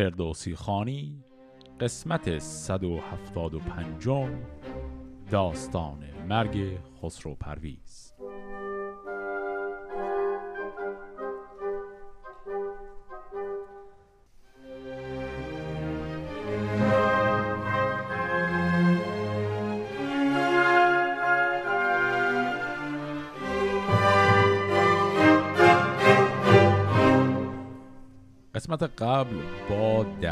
فردوسی خانی قسمت 175 داستان مرگ خسرو پرویز.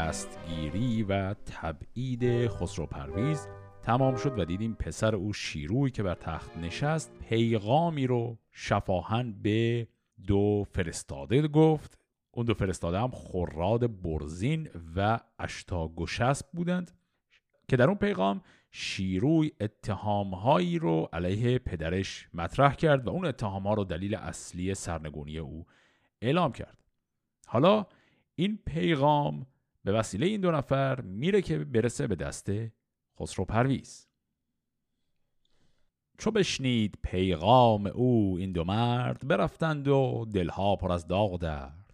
دستگیری و تبعید خسرو پرویز تمام شد و دیدیم پسر او شیروی که بر تخت نشست پیغامی رو شفاهن به دو فرستاده گفت. اون دو فرستاده هم خراد برزین و اشتاگوشسب بودند که در اون پیغام شیروی اتهامهایی رو علیه پدرش مطرح کرد و اون اتهامها رو دلیل اصلی سرنگونی او اعلام کرد. حالا این پیغام به وسیله این دو نفر میره که برسه به دست خسرو پرویز. چو بشنید پیغام او این دو مرد برفتند و دلها پر از داغ درد.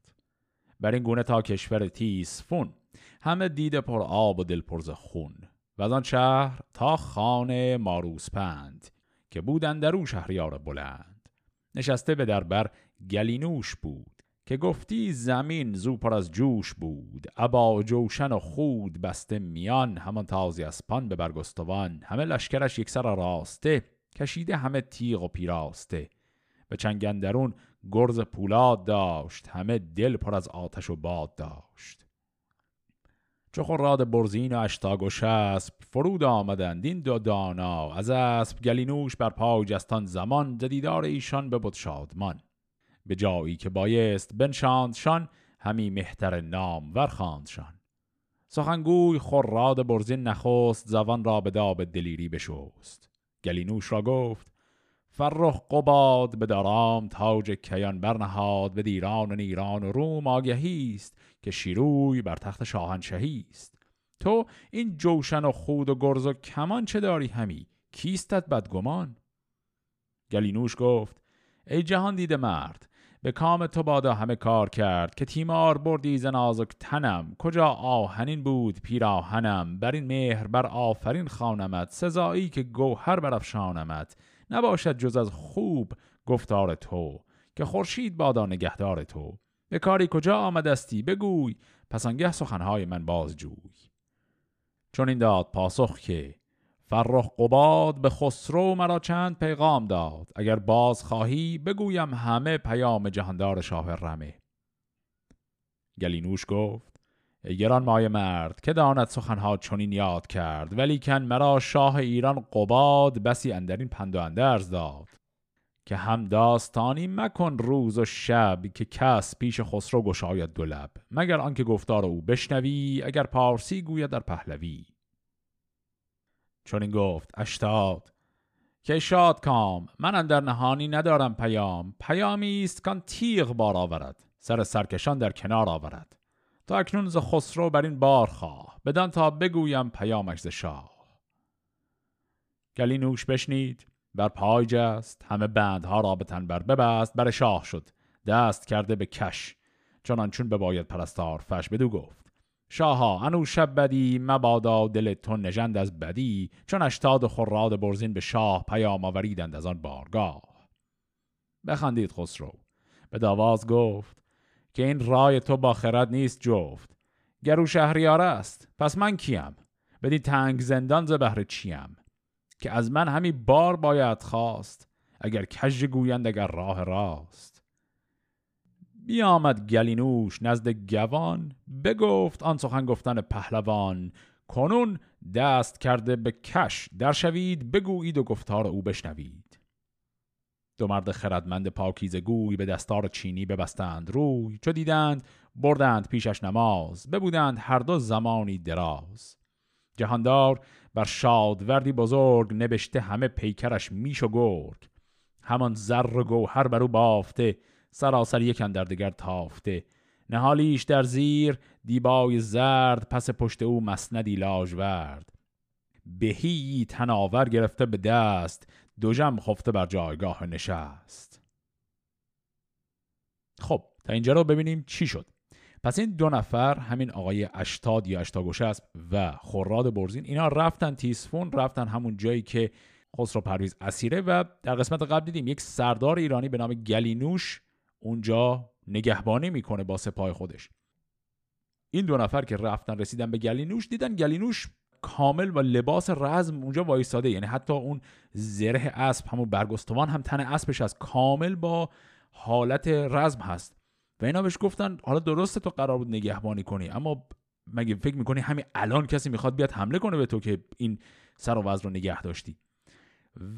بر این گونه تا کشور تیسفون همه دیده پر آب و دل پر خون. و از آن شهر تا خانه ماروس پند که بودند در او شهریار بلند. نشسته به دربر گلینوش بود. که گفتی زمین زو پر از جوش بود. ابا جوشن و خود بسته میان همان تازی اسپان به برگستوان همه لشکرش یک سر راسته کشیده همه تیغ و پیراسته. به چنگندرون گرز پولاد داشت همه دل پر از آتش و باد داشت. چو خراد برزین و اشتاگ و شسب فرود آمدند. این دو دانا از اسب گلینوش بر پای جستان زمان دیدار ایشان به شادمان. به جایی که بایست بنشاندشان همی مهتر نام ورخاندشان سخنگوی خراد برزین نخست زبان را به داب دلیری بشوست گلینوش را گفت فرخ قباد به دارام تاج کیان برنهاد به دیران و نیران و روم آگهی است که شیروی بر تخت شاهنشهی است. تو این جوشن و خود و گرز و کمان چه داری همی؟ کیستت بدگمان؟ گلینوش گفت ای جهان دیده مرد به کام تو بادا همه کار کرد که تیمار بردی ز نازک تنم. کجا آهنین بود پیراهنم؟ بر این مهر بر آفرین خانمت سزایی که گوهر برافشانمت. نباشد جز از خوب گفتار تو که خورشید بادا نگهدار تو. به کاری کجا آمدستی؟ بگوی. پس آنگه سخنهای من بازجوی. چون این داد پاسخ که فرخ قباد به خسرو مرا چند پیغام داد. اگر باز خواهی بگویم همه پیام جهاندار شاه رمه. گلینوش گفت ای گران مای مرد که داند سخنها چنین یاد کرد ولی کن مرا شاه ایران قباد بسی اندرین پند و اندرز داد. که هم داستانی مکن روز و شب که کس پیش خسرو گشاید دو مگر آنکه گفتار او بشنوی اگر پارسی گوید در پهلوی. چون این گفت اشتاد. که شاد کام من در نهانی ندارم پیام. پیامی است کان تیغ بار آورد. سر سرکشان در کنار آورد. تا اکنون ز خسرو بر این بار خواه. بدان تا بگویم پیامش ز شاه. گلینوش بشنید. بر پای جست. همه بندها را به تن بر ببست. بر شاه شد. دست کرده به کش. چنان چون باید پرستار. فش بدو گفت. شاها انو شب بدی مبادا دل تو نژند از بدی. چون اشتاد و خراد برزین به شاه پیام آوریدند از آن بارگاه. بخندید خسرو. به داواز گفت که این رای تو با خرد نیست جفت. گرو شهریار است. پس من کیم؟ بدین تنگ زندان ز بهر چیم؟ که از من همی بار باید خواست اگر کژ گویند اگر راه راست. بیامد گلینوش نزد گوان بگفت آن سخن گفتن پهلوان کنون دست کرده به کش در شوید بگویید و گفتار او بشنوید. دو مرد خردمند پاکیز گوی به دستار چینی ببستند روی چو دیدند بردند پیشش نماز ببودند هر دو زمانی دراز. جهاندار بر شادوردی بزرگ نبشته همه پیکرش میش و گرگ. همان زر و گوهر بر او بافته سراسر یک در دگر تافته. نهالیش در زیر دیبای زرد پس پشت او مسندی لاژورد بهی تناور گرفته به دست دو جم خفته بر جایگاه نشست. خب تا اینجا رو ببینیم چی شد. پس این دو نفر همین آقای اشتاد یا اشتاگوشسب و خراد برزین اینا رفتن تیسفون رفتن همون جایی که خسرو پرویز اسیره و در قسمت قبل دیدیم یک سردار ایرانی به نام گلینوش اونجا نگهبانی می‌کنه با سپاه خودش. این دو نفر که رفتن رسیدن به گلینوش دیدن گلینوش کامل و لباس رزم اونجا وایساده یعنی حتی اون زره اسب همون برگستوان هم تن اسبش از کامل با حالت رزم هست. و اینا بهش گفتن حالا درسته تو قرار بود نگهبانی کنی اما مگه فکر می‌کنی همین الان کسی می‌خواد بیاد حمله کنه به تو که این سر و وضع رو نگه داشتی؟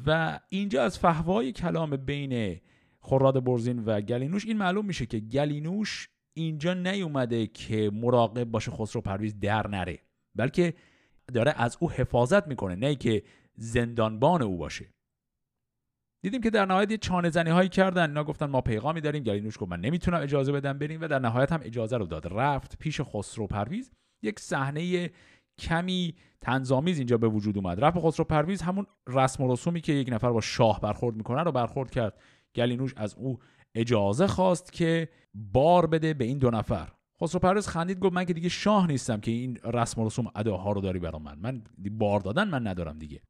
و اینجا از فهوای کلام بین خراد برزین و گلینوش. این معلوم میشه که گلینوش اینجا نیومده که مراقب باشه خسرو پرویز در نره بلکه داره از او حفاظت می‌کنه نه که زندانبان او باشه. دیدیم که در نهایت یه چانه زنی هایی کردن اینا گفتن ما پیغامی داریم. گلینوش گفت من نمی‌تونم اجازه بدم بریم و در نهایت هم اجازه رو داد. رفت پیش خسرو پرویز. یک صحنه کمی تنظامیز اینجا به وجود اومد. رفت خسرو پرویز همون رسم و رسومی که یک نفر با شاه برخورد می‌کنه رو برخورد کرد. گلینوش از او اجازه خواست که بار بده به این دو نفر. خسرو پرویز خندید گفت من که دیگه شاه نیستم که این رسم و رسوم اداها رو داری برام من. من بار دادن من ندارم دیگه.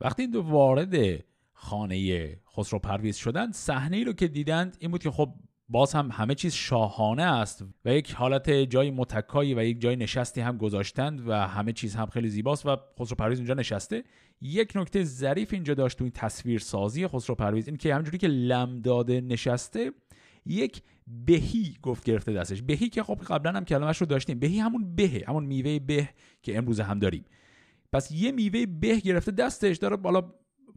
وقتی این دو وارد خانه خسرو پرویز شدن صحنه ای رو که دیدند این بود که خب باز هم همه چیز شاهانه است و یک حالت جای متکایی و یک جای نشستی هم گذاشتند و همه چیز هم خیلی زیباست و خسرو پرویز اونجا نشسته. یک نکته ظریف اینجا داشت تو این تصویر سازی خسرو پرویز این که همونجوری که لم داده نشسته یک بهی گفت گرفته دستش. بهی که خب قبلا هم کلمش رو داشتیم. بهی همون بهه همون میوه به که امروز هم داریم. پس یه میوه به گرفته دستش داره بالا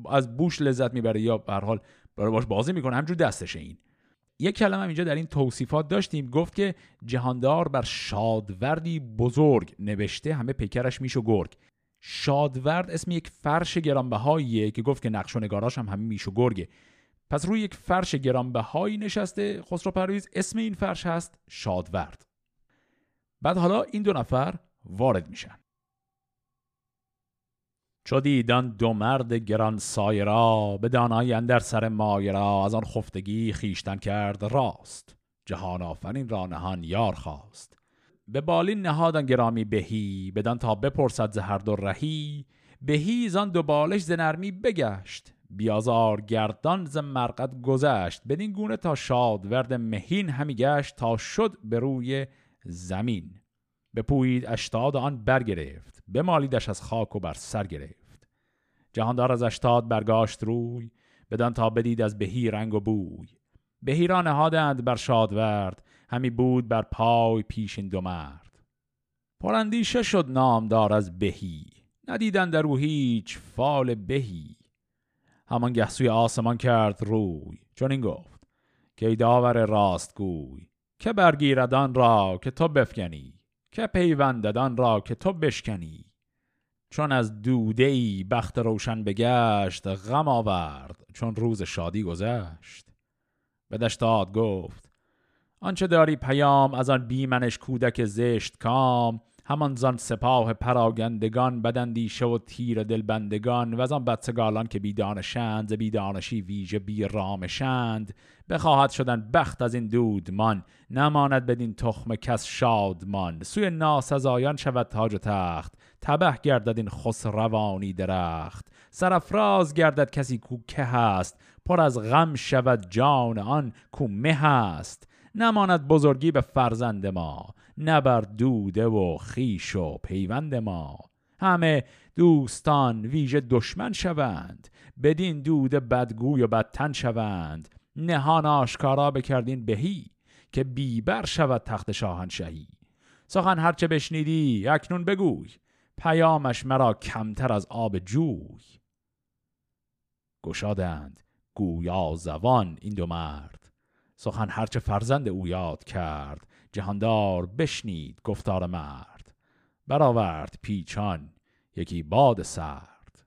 از بوش لذت می‌بره یا به حال داره باش بازی می‌کنه همجور دستشه این. یک کلمه هم اینجا در این توصیفات داشتیم. گفت که جهاندار بر شادوردی بزرگ نوشته همه پیکرش میش و گرگ. شادورد اسم یک فرش گرانبهاییه که گفت که نقش و نگاراش هم همه میش و گرگه. پس روی یک فرش گرانبهایی نشسته خسرو پرویز. اسم این فرش هست شادورد. بعد حالا این دو نفر وارد میشن. چو دیدان دو مرد گران سایه را به دانایی اندر سر مایه را از آن خفتگی خیشتن کرد راست. جهان آفرین را نهان یار خواست. به بالین نهادن گرامی بهی بدان تا بپرسد ز هر دو رهی. بهی زان دو بالش ز نرمی بگشت. بیازار گردان ز مرقد گذشت. بدین گونه تا شاد ورد مهین همی گشت تا شد به روی زمین. بپویید اشتاد آن برگرفت. بمالیدش از خاک و بر سر گرفت. جهاندار از اشتاد برگاشت روی بدان تا بدید از بهی رنگ و بوی. بهی را نهادند بر شادورد همی بود بر پای پیش این دو مرد. پراندیشه شد نامدار از بهی ندیدند در او هیچ فال بهی. همان گهسوی آسمان کرد روی چون این گفت که داور راست گوی که برگیردان را که تو که پیونددان را که تو بشکنی؟ چون از دوده ای بخت روشن بگشت غم آورد چون روز شادی گذشت. به دشتاد گفت آنچه داری پیام از آن بیمنش کودک زشت کام؟ همان زان سپاه پراگندگان بدندیشه و تیر دلبندگان و آن بدسگالان که بیدانشند بیدانشی ویژه بی رامشند بخواهد شدن بخت از این دودمان نماند بدین تخم کس شادمان. سوی ناسزایان شود تاج و تخت تبه گردد این خسروانی درخت. سرفراز گردد کسی کو که هست پر از غم شود جان آن کو مه هست. نماند بزرگی به فرزند ما نبر دوده و خیش و پیوند ما. همه دوستان ویژه دشمن شوند. بدین دوده بدگوی و بدتن شوند. نهان آشکارا بکردین بهی که بیبر شود تخت شاهنشهی سخن هرچه بشنیدی اکنون بگوی. پیامش مرا کمتر از آب جوی. گشادند گویا زبان این دو مرد. سخن هرچه فرزند او یاد کرد جهاندار بشنید گفتار مرد. برآورد پیچان یکی باد سرد.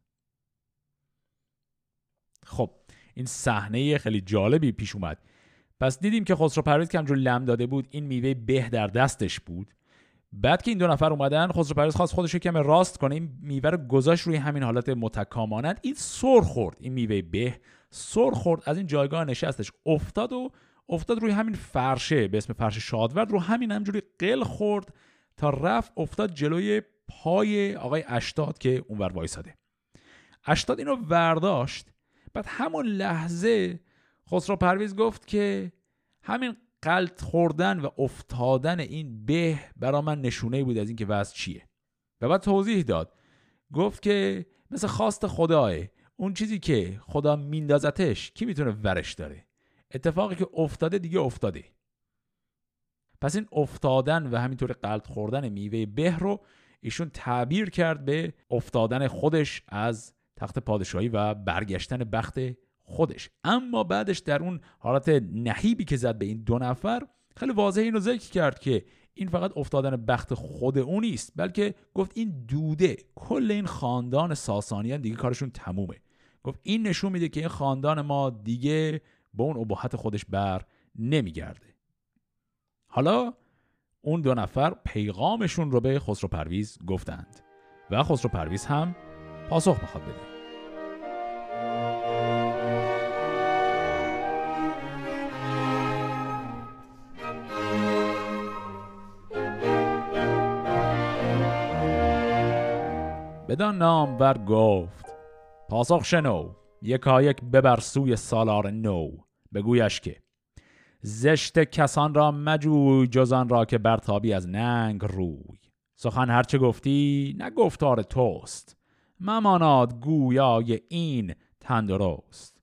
خب این صحنه خیلی جالبی پیش اومد. پس دیدیم که خسرو پرویز که همجور لم داده بود این میوه به در دستش بود. بعد که این دو نفر اومدن خسرو پرویز خواست خودش کم راست کنه. این میوه رو گذاشت روی همین حالت متکامانند. این سر خورد. این میوه به سر خورد. از این جایگاه نشستش افتاد و افتاد روی همین فرشه به اسم فرش شادورد رو همین همجوری قل خورد تا رفت افتاد جلوی پای آقای اشتاد که اونور وایساده. اشتاد اینو ورداشت بعد همون لحظه خسرو پرویز گفت که همین قلط خوردن و افتادن این به برا من نشونه بود از اینکه وضع چیه. و بعد توضیح داد. گفت که مثل خواست خداه اون چیزی که خدا میندازتش کی می‌تونه ورش داره؟ اتفاقی که افتاده دیگه افتاده. پس این افتادن و همینطور قلط خوردن میوه به رو ایشون تعبیر کرد به افتادن خودش از تخت پادشاهی و برگشتن بخت خودش. اما بعدش در اون حالت نهیبی که زد به این دو نفر خیلی واضح اینو ذکر کرد که این فقط افتادن بخت خود اون نیست بلکه گفت این دوده کل این خاندان ساسانیان دیگه کارشون تمومه. گفت این نشون میده که این خاندان ما دیگه به اون ابهت خودش بر نمیگرده. حالا اون دو نفر پیغامشون رو به خسرو پرویز گفتند و خسرو پرویز هم پاسخ می‌خواد بده. بدان نام ور گفت پاسخ شنو. یکایک ببر سوی سالار نو. بگویش که زشت کسان را مجوی جزان را که برتابی از ننگ روی. سخن هرچه گفتی نه گفتار توست. مماناد گویای این تندرست.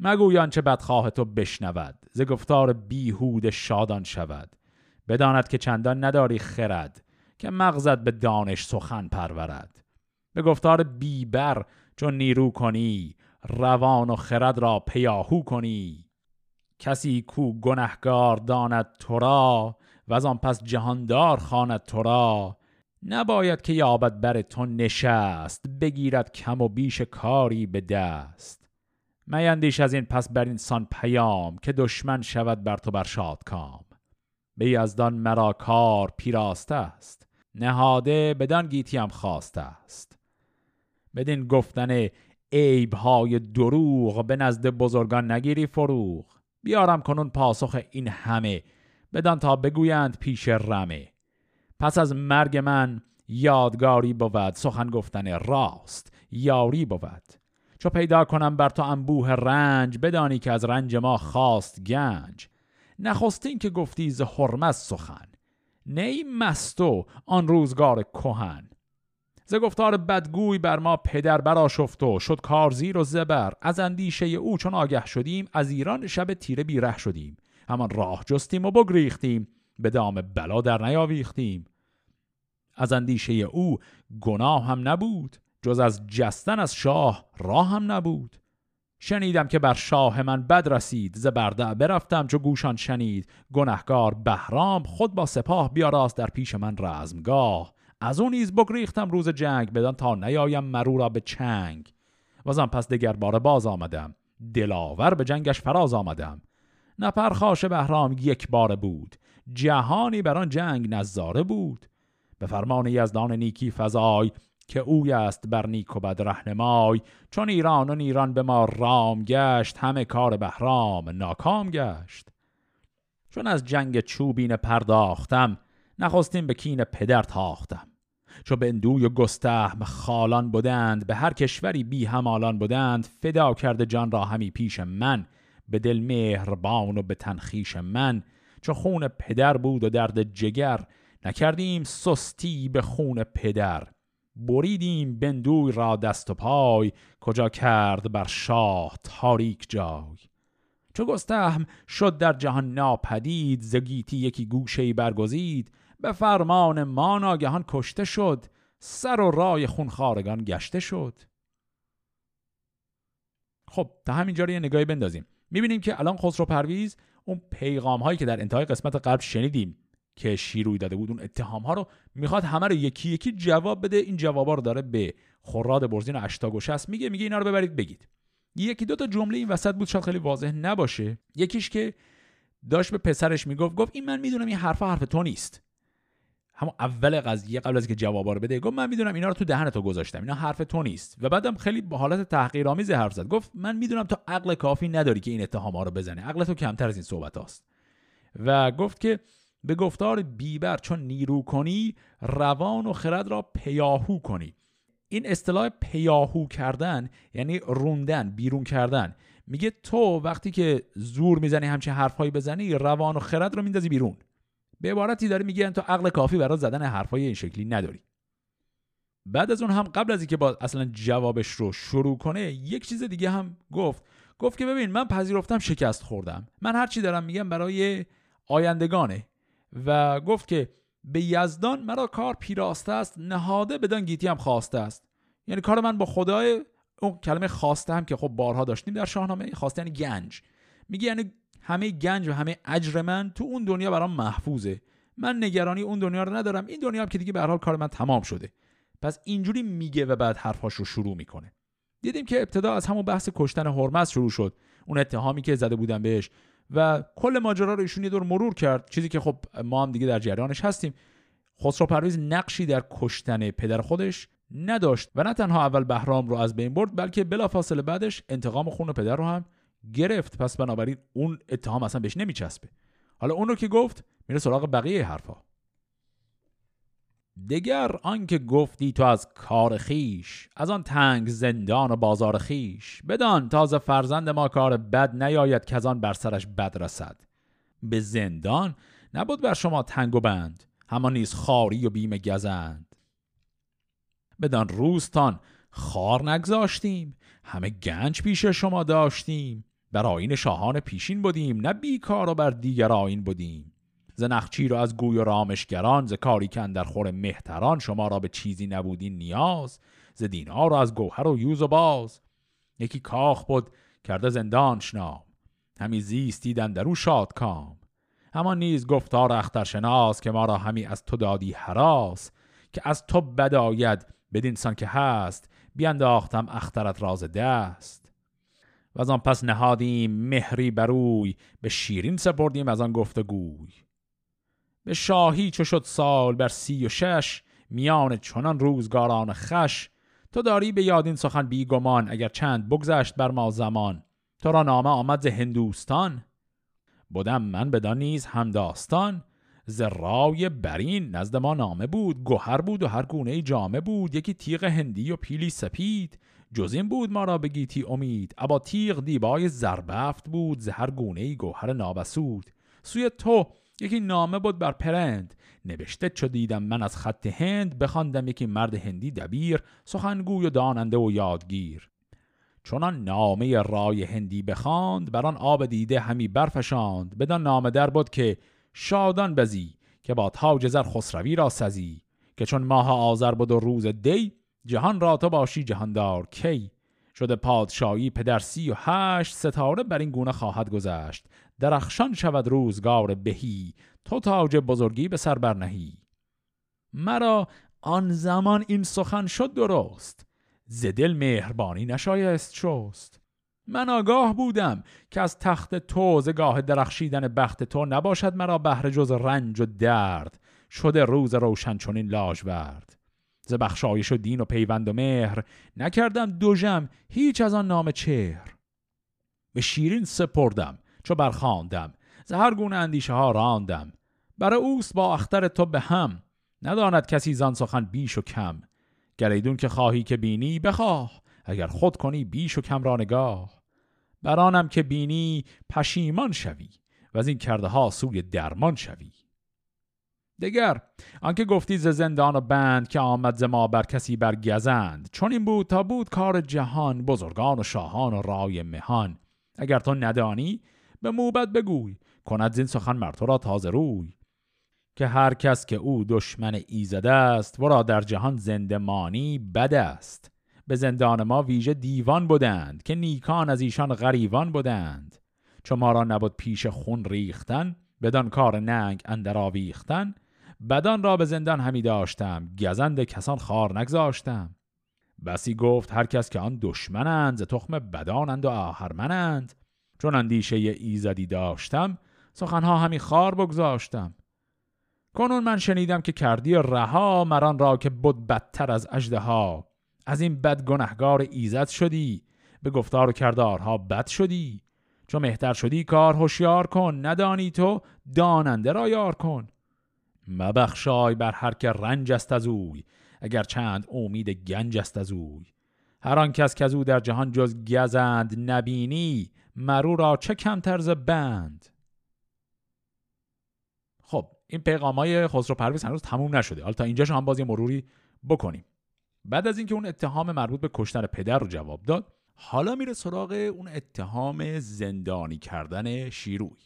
مگویان چه بدخواه تو بشنود. ز گفتار بیهود شادان شود. بداند که چندان نداری خرد که مغزت به دانش سخن پرورد. به گفتار بیبر چون نیرو کنی روان و خرد را پیاهو کنی. کسی کو گنهگار داند تو را و از آن پس جهاندار خواند تو را. نباید که یابد بر تو نشست بگیرد کم و بیش کاری به دست. میندیش از این پس بر اینسان پیام که دشمن شود بر تو بر شاد کام به یزدان مرا کار پیراسته است نهاده بدان گیتی هم خواسته است. بدین گفتن عیب های دروغ به نزد بزرگان نگیری فروغ. بیارم کنون پاسخ این همه. بدان تا بگویند پیش رمه. پس از مرگ من یادگاری بود سخن گفتن راست یاری بود. چو پیدا کنم بر تو انبوه رنج بدانی که از رنج ما خواست گنج. نخستین که گفتی ز حرمت سخن. نی مستو آن روزگار کهن. ز گفتار بدگوی بر ما پدر برا و شد کارزیر و زبر. از اندیشه او چون آگه شدیم از ایران شب تیره بیره شدیم. همان راه جستیم و بگریختیم. به دام بلا در نیاویختیم. از اندیشه او گناه هم نبود. جز از جستن از شاه راه هم نبود. شنیدم که بر شاه من بد رسید. ز برده برفتم چو گوشان شنید. گنهگار بهرام خود با سپاه بیاراست در پیش من رزمگاه. از اون نیز بگریختم روز جنگ بدان تا نیایم مرو را به چنگ. وزن پس دگر بار باز آمدم. دلاور به جنگش فراز آمدم. نه پرخاش بهرام یک بار بود. جهانی بر آن جنگ نظاره بود. به فرمان یزدان نیکی فضای که اوی است بر نیک و بد رهنمای. چون ایران و نیران به ما رام گشت همه کار بهرام ناکام گشت. چون از جنگ چوبین پرداختم نخستیم به کین پدر تاختم. چو بندوی و گستهم خالان بودند به هر کشوری بی همالان بودند فدا کرده جان را همی پیش من به دل مهربان و به تنخیش من. چو خون پدر بود و درد جگر نکردیم سستی به خون پدر. بریدیم بندوی را دست و پای کجا کرد بر شاه تاریک جای. چو گستهم شد در جهان ناپدید زگیتی یکی گوشه برگزید به فرمان ما ناگهان کشته شد سر و رای خونخوارگان گشته شد. خب تا همینجا یه نگاهی بندازیم. می‌بینیم که الان خسرو پرویز اون پیغام هایی که در انتهای قسمت قبل شنیدیم که شیروی داده بود اون اتهام ها رو می‌خواد همه رو یکی یکی جواب بده. این جوابا رو داره به خراد برزین و اشتاگوش هست میگه میگه اینا رو ببرید بگید. یکی دو تا جمله این وسط بود شاید خیلی واضح نباشه. یکیش که داشت به پسرش می‌گفت گفت این من می‌دونم این حرف حرف تو نیست. همون اول قضیه قبل از که جوابا رو بده گفت من می‌دونم اینا رو تو دهن تو گذاشتم اینا حرف تو نیست. و بعدم خیلی به حالت تحقیرآمیز حرف زد. گفت من می‌دونم تو عقل کافی نداری که این اتهام ها رو بزنی. عقل تو کمتر از این صحبت هاست. و گفت که به گفتار بیبر چون نیرو کنی روان و خرد را پیاهو کنی. این اصطلاح پیاهو کردن یعنی روندن بیرون کردن. میگه تو وقتی که زور می‌زنی همچین حرفهایی بزنی روان و خرد رو میندازی بیرون. به عبارتی داره میگه تو عقل کافی برای زدن حرفای این شکلی نداری. بعد از اون هم قبل از اینکه با اصلا جوابش رو شروع کنه یک چیز دیگه هم گفت. گفت که ببین من پذیرفتم شکست خوردم. من هر چی دارم میگم برای آیندگانه. و گفت که به یزدان مرا کار پیراسته است نهاده بدان گیتی هم خواسته است. یعنی کار من با خدای اون کلمه خواسته هم که خب بارها داشتیم در شاهنامه خواسته یعنی گنج. میگه یعنی همه گنج و همه اجر من تو اون دنیا برام محفوظه. من نگرانی اون دنیا رو ندارم. این دنیا هم که دیگه به حال کار من تمام شده. پس اینجوری میگه و بعد حرفاش رو شروع می‌کنه. دیدیم که ابتدا از همون بحث کشتن هرمز شروع شد. اون اتهامی که زده بودن بهش و کل ماجرا رو ایشون یه دور مرور کرد. چیزی که خب ما هم دیگه در جریانش هستیم. خسرو پرویز نقشی در کشتن پدر خودش نداشت و نه تنها اول بهرام رو از بین برد بلکه بلافاصله بعدش انتقام خون پدر رو هم گرفت. پس بنابراین اون اتهام اصلا بهش نمیچسبه. حالا اون رو که گفت میره سراغ بقیه حرفا. دگر آنکه گفتی تو از کار خیش از آن تنگ زندان و بازار خیش. بدان تازه فرزند ما کار بد نیاید که از آن بر سرش بد رسد. به زندان نبود بر شما تنگ و بند همان نیز خاری و بیم گزند. بدان روستان خار نگذاشتیم همه گنج پیش شما داشتیم. بر آین شاهان پیشین بودیم نه بیکار و بر دیگر آین بودیم ز نخچی رو از گوی و رامشگران ز کاری کن در خور مهتران شما را به چیزی نبودین نیاز. ز دینار رو از گوهر و یوز و باز. یکی کاخ بود کرده زندانش نام همی زیستیدن در او شاد کام همان نیز گفتار اخترشناس که ما را همی از تو دادی حراس. که از تو بداید بدین سان که هست بیانداختم اخترت راز دست. و از آن پس نهادیم مهری بروی به شیرین سپردیم از آن گفتگوی. به شاهی چو شد سال بر سی و شش میان چنان روزگاران خش تو داری به یادین سخن بیگمان اگر چند بگذشت بر ما زمان. تو را نامه آمد ز هندوستان. بودم من بدان نیز هم داستان ز رای برین نزد ما نامه بود گوهر بود و هر گونه جامه بود یکی تیغ هندی و پیلی سپید. جز این بود ما را بگیتی امید ابا تیغ دیبای زربفت بود ز هر گونه گوهر نابسود. سوی تو یکی نامه بود بر پرند نوشته چو دیدم من از خط هند بخواندم یکی مرد هندی دبیر سخنگوی و داننده و یادگیر. چونان نامه رای هندی بخواند بر آن آب دیده همی برفشاند. بدان نامه در بود که شادان بزی که با تاج زر خسروی را سزی. که چون ماه آذر بود و روز دی جهان را تو باشی جهاندار. کی؟ شده پادشاهی پدر سی و هشت ستاره بر این گونه خواهد گذشت. درخشان شود روزگار بهی. تو تاج بزرگی به سر برنهی مرا آن زمان این سخن شد درست. زدل مهربانی نشایست شست. من آگاه بودم که از تخت تو زگاه درخشیدن بخت تو نباشد مرا بهر جز رنج و درد. شده روز روشن چنین لاژورد ز بخشایش و دین و پیوند و مهر. نکردم دوژم هیچ از آن نام چهر. به شیرین سپردم چو برخاندم. ز هر گونه اندیشه ها راندم. برای اوست با اختر تو به هم. نداند کسی زان سخن بیش و کم. گریدون که خواهی که بینی بخواه. اگر خود کنی بیش و کم را نگاه. برانم که بینی پشیمان شوی. و از این کرده ها سوی درمان شوی. دگر آنکه گفتی ز زندان و بند که آمد ز ما بر کسی برگزند. چون این بود تا بود کار جهان بزرگان و شاهان و رای مهان. اگر تو ندانی به موبت بگوی. کند زین سخن مر را تازه روی. که هر کس که او دشمن ایزده است ورا در جهان زندمانی بد است. به زندان ما ویژه دیوان بودند که نیکان از ایشان غریوان بودند چو ما را نبود پیش خون ریختن بدان کار ننگ اندر آویختن بدان را به زندان همی داشتم گزند کسان خار نگذاشتم. بسی گفت هر کس که آن دشمنند تخم بدانند و آهرمنند. چون اندیشه ایزدی داشتم سخنها همی خار بگذاشتم. کنون من شنیدم که کردی رها مران را که بود بدتر از اجده ها از این بد گنهگار ایزد شدی به گفتار و کردارها بد شدی. چون مهتر شدی کار هوشیار کن ندانی تو داننده را یار کن. مبخشای بر هر که رنج است از اوی اگر چند امید گنج است از اوی. هر آن کس که از او در جهان جز گزند نبینی مرو را چه کم طرز بند؟ خب این پیغامای خسرو پرویز هنوز تموم نشده. حالا تا اینجاش هم بازی مروری بکنیم. بعد از اینکه اون اتهام مربوط به کشتن پدر رو جواب داد حالا میره سراغ اون اتهام زندانی کردن شیروی.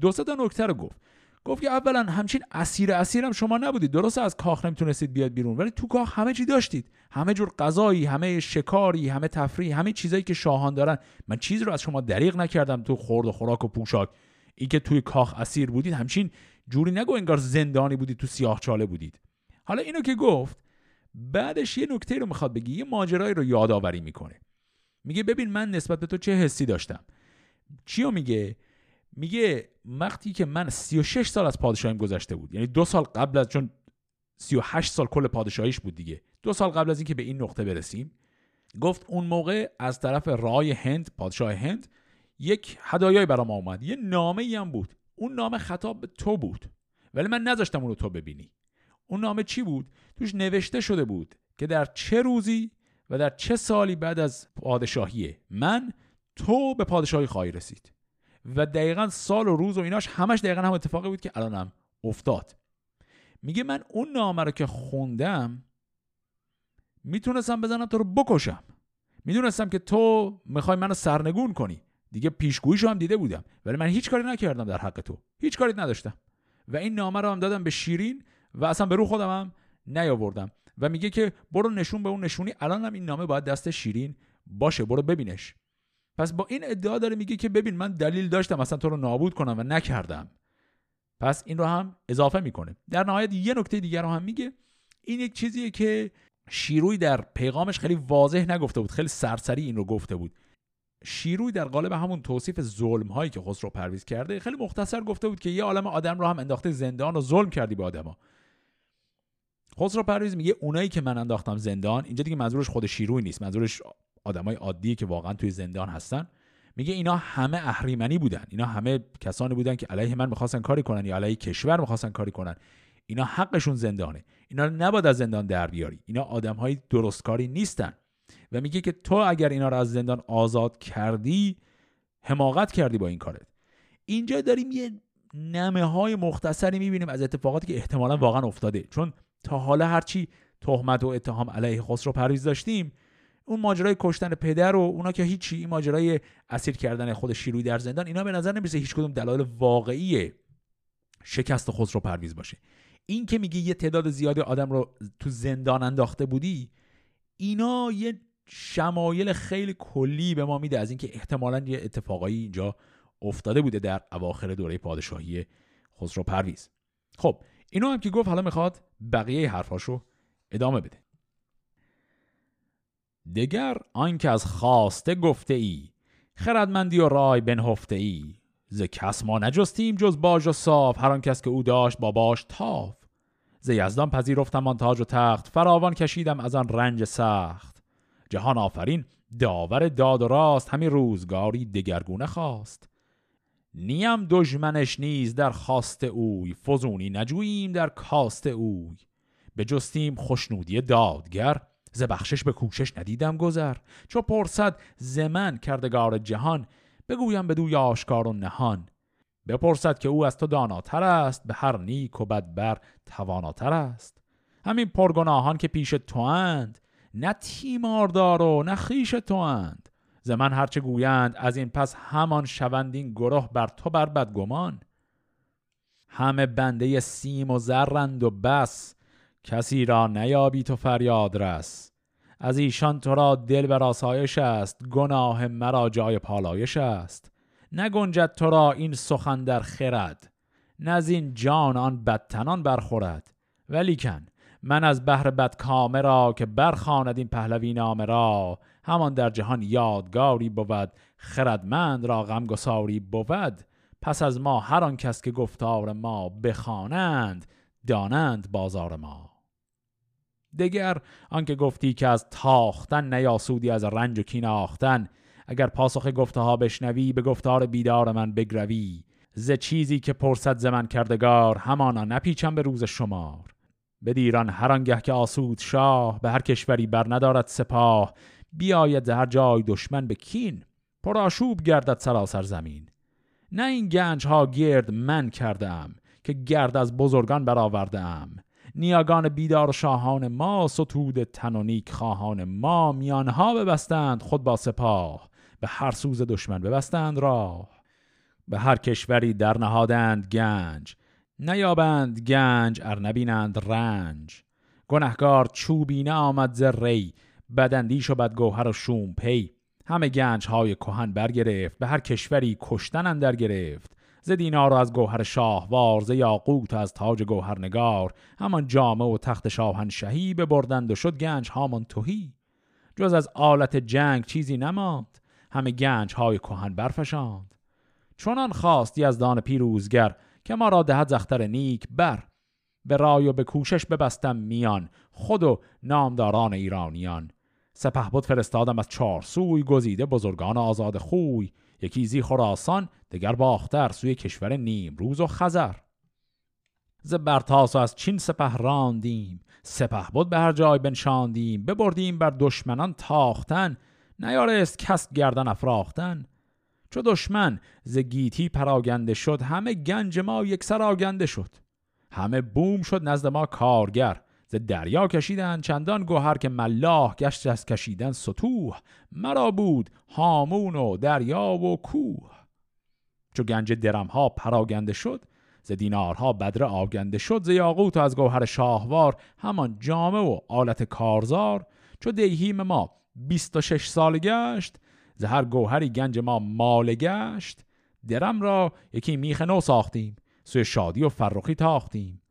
دو تا نکته رو گفت. گفت که اولا همچین اسیر اسیرم شما نبودید. درست از کاخ نمی‌تونستید بیاد بیرون ولی تو کاخ همه چی داشتید. همه جور غذایی همه شکاری همه تفریح همه چیزایی که شاهان دارن. من چیزی رو از شما دریغ نکردم تو خورد و خوراک و پوشاک. این که توی کاخ اسیر بودید همچین جوری نگو انگار زندانی بودید تو سیاه چاله بودید. حالا اینو که گفت بعدش یه نکته رو می‌خواد بگی یه ماجرایی رو یادآوری می‌کنه. میگه ببین من نسبت به تو چه حسی داشتم؟ چیو میگه؟ میگه وقتی که من 36 سال از پادشاهیم گذشته بود. یعنی دو سال قبل از چون 38 سال کل پادشاهیش بود دیگه. دو سال قبل از اینکه به این نقطه برسیم گفت اون موقع از طرف رای هند پادشاه هند یک هدایای برام اومد یه نامه ای هم بود. اون نامه خطاب به تو بود. ولی من نذاشتم اون رو تو ببینی. اون نامه چی بود؟ توش نوشته شده بود که در چه روزی و در چه سالی بعد از پادشاهی من تو به پادشاهی خواهی رسید. و دقیقا سال و روز و ایناش همش دقیقا هم اتفاقی بود که الانم افتاد. میگه من اون نامه رو که خوندم می‌تونستم بزنم تو رو بکشم. می‌دونستم که تو می‌خوای منو سرنگون کنی. دیگه پیشگوییشو هم دیده بودم. ولی من هیچ کاری نکردم در حق تو. هیچ کاری نداشتم. و این نامه رو هم دادم به شیرین و اصلا به رو خودم هم نیاوردم. و میگه که برو نشون به اون نشونی. الان هم این نامه باید دست شیرین باشه. برو ببینش. پس با این ادعا داره میگه که ببین من دلیل داشتم اصلا تو رو نابود کنم و نکردم. پس این رو هم اضافه می‌کنه. در نهایت یه نکته دیگر رو هم میگه. این یک چیزیه که شیروی در پیغامش خیلی واضح نگفته بود خیلی سرسری این رو گفته بود. شیروی در قالب همون توصیف ظلم هایی که خسرو پرویز کرده خیلی مختصر گفته بود که یه عالم آدم رو هم انداخته زندان و ظلم کردی به آدما. خسرو پرویز میگه اونایی که من انداختم زندان اینجا دیگه منظورش خود شیروی نیست منظورش آدمای عادی که واقعا توی زندان هستن. میگه اینا همه اهریمنی بودن. اینا همه کسانی بودن که علیه من می‌خواستن کاری کنن یا علیه کشور می‌خواستن کاری کنن. اینا حقشون زندانه. اینا نباید از زندان در بیاری. اینا آدم های درستکاری نیستن. و میگه که تو اگر اینا رو از زندان آزاد کردی حماقت کردی با این کارت. اینجا داریم یه نمه های مختصری می‌بینیم از اتفاقاتی که احتمالا واقعا افتاده. چون تا حالا هرچی تهمت و اتهام علیه خسرو پرویز داشتیم اون ماجرای کشتن پدر و اونا که هیچی این ماجرای اسیر کردن خود شیروی در زندان اینا به نظر نمی‌رسه هیچ کدوم دلایل واقعی شکست خسرو پرویز باشه. این که میگه یه تعداد زیادی آدم رو تو زندان انداخته بودی اینا یه شمایل خیلی کلی به ما میده از اینکه احتمالا یه اتفاقایی اینجا افتاده بوده در اواخر دوره پادشاهی خسرو پرویز. خب اینو هم که گفت حالا می‌خواد بقیه حرفاشو ادامه بده. دگر آنکه از خواسته گفته ای خردمندی و رای بنهفته ای ز کس ما نجستیم جز باج و صاف هر کس که او داشت با باش تاف. ز یزدان پذیرفتم آن تاج و تخت فراوان کشیدم از آن رنج سخت. جهان آفرین داور داد و راست همین روزگاری دگرگونه خواست. نیم دژمنش نیز در خواست اوی فزونی نجوییم در کاست اوی. به جستیم خوشنودی دادگر ز بخشش به کوشش ندیدم گذر. چو پرسد زمن کردگار جهان بگویم بدوی آشکار و نهان. بپرسد که او از تو داناتر است به هر نیک و بدبر تواناتر است. همین پرگناهان که پیش تو اند نه تیماردار و نه خیش تو اند. ز من هرچه گویند از این پس همان شوند این گروه بر تو بر بدگمان. همه بنده سیم و زرند و بس. کسی را نیابی تو فریاد رس. از ایشان تو را دل بر آسایش است گناه مرا جای پالایش است. نگنجد تو را این سخن در خرد نه از این جان آن بدتنان برخورد. ولیکن من از بحر بدکامه را که برخاند این پهلوی نامه را همان در جهان یادگاری بود خردمند را غمگساری بود. پس از ما هر آن کس که گفتار ما بخوانند دانند بازار ما. دگر آنکه گفتی که از تاختن نیاسودی از رنج و کیناختن اگر پاسخ گفته ها بشنوی به گفتار بیدار من بگروی. ز چیزی که پرسد زمن کردگار همانا نپیچم به روز شمار. بدیران هر آنگه که آسود شاه به هر کشوری بر ندارد سپاه. بیاید هر جای دشمن به کین پرآشوب گردد سراسر زمین. نه این گنج ها گرد من کردم که گرد از بزرگان برآوردم. نیاگان بیدار شاهان ما ستود تنونیک خواهان ما. میانها ببستند خود با سپاه به هر سوز دشمن ببستند راه. به هر کشوری در نهادند گنج نیابند گنج ار نبینند رنج. گنهگار چوبینه آمد ز ری بدندیش و بدگوهر و شوم پی. همه گنج های کهن برگرفت به هر کشوری کشتن اندر گرفت. ز دینار از گوهر شاهوار ز یاقوت از تاج گوهرنگار. همان جامه و تخت شاهنشهی ببردند و شد گنج هامان توهی جز از آلت جنگ چیزی نماند همه گنج های کهن برفشاند. چنان خواست یزدان پیروزگر که ما را دهد زختر نیک بر. به رای و به کوشش ببستم میان خود و نامداران ایرانیان. سپه بود فرستادم از چهار سوی گزیده بزرگان آزاد خوی. یکی زی خراسان دگر باختر سوی کشور نیم روز و خزر. ز برتاس و از چین سپه راندیم سپه بود به هر جای بنشاندیم. ببردیم بر دشمنان تاختن نیارست کس گردن افراختن. چو دشمن ز گیتی پراگنده شد همه گنج ما یک سر آگنده شد. همه بوم شد نزد ما کارگر. ز دریا کشیدن چندان گوهر که ملاح گشت از کشیدن سطوح مرا بود هامون و دریا و کوه. چو گنج درم ها پراگنده شد ز دینارها بدر آگنده شد ز یاقوت از گوهر شاهوار همان جامه و آلت کارزار. چو دیهیم ما بیست و شش سال گشت ز هر گوهری گنج ما مال گشت. درم را یکی میخ نو ساختیم سوی شادی و فرخی تاختیم.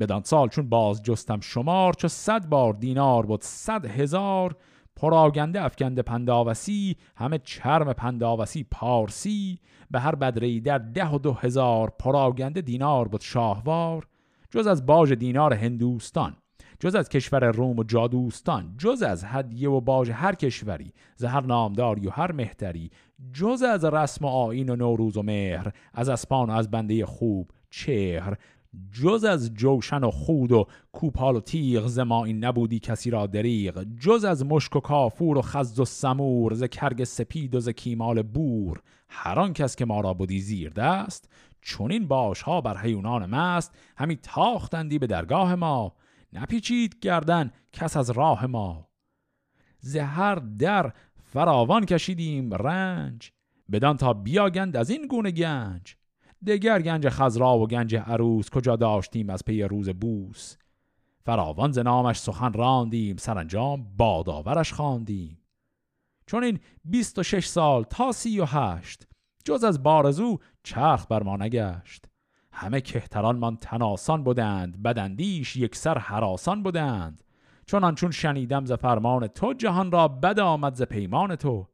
بدان سال چون باز جستم شمار چو صد بار دینار بود صد هزار. پراگنده افکنده پنداوسی همه چرم پنداوسی پارسی. به هر بدری در ده و دو هزار پراگنده دینار بود شاهوار. جز از باج دینار هندوستان جز از کشور روم و جادوستان جز از هدیه و باج هر کشوری ز هر نامداری و هر مهتری جز از رسم و آین و نوروز و مهر از اسپان و از بنده خوب چهر. جز از جوشن و خود و کوپال و تیغ ز ما این نبودی کسی را دریغ. جز از مشک و کافور و خز و سمور ز کرگ سپید و ز کیمال بور. هر آن کس که ما را بودی زیر دست چون این باش ها بر حیونان مست همی تاختندی به درگاه ما. نپیچید گردن کس از راه ما. زهر در فراوان کشیدیم رنج بدان تا بیاگند از این گونه گنج. دگر گنج خزرا و گنج عروس کجا داشتیم از پی روز بوس. فراوان ز نامش سخن راندیم سرانجام باداورش خواندیم. چون این بیست و شش سال تا سی و هشت جز از بارزو چرخ بر ما نگشت. همه کهتران من تناسان بودند بدندیش یک سر حراسان بودند چون چون شنیدم ز فرمان تو جهان را بد آمد ز پیمان تو.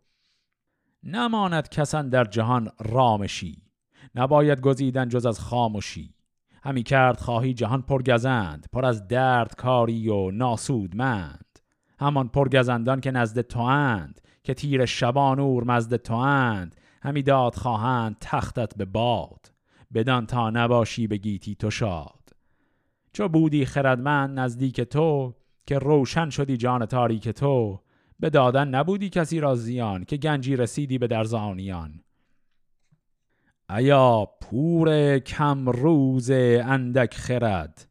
نماند کسان در جهان رامشی نباید گزیدن جز از خاموشی. همی کرد خواهی جهان پرگزند پر از درد کاری و ناسودمند. همان پرگزندان که نزد تو اند که تیر شبان اور مزد تو اند همی داد خواهند تختت به باد. بدان تا نباشی به گیتی تو شاد. چو بودی خردمند نزدیک تو که روشن شدی جان تاریک تو به دادن نبودی کسی را زیان که گنجی رسیدی به درزانیان ایا پور کم روز اندک خرد؟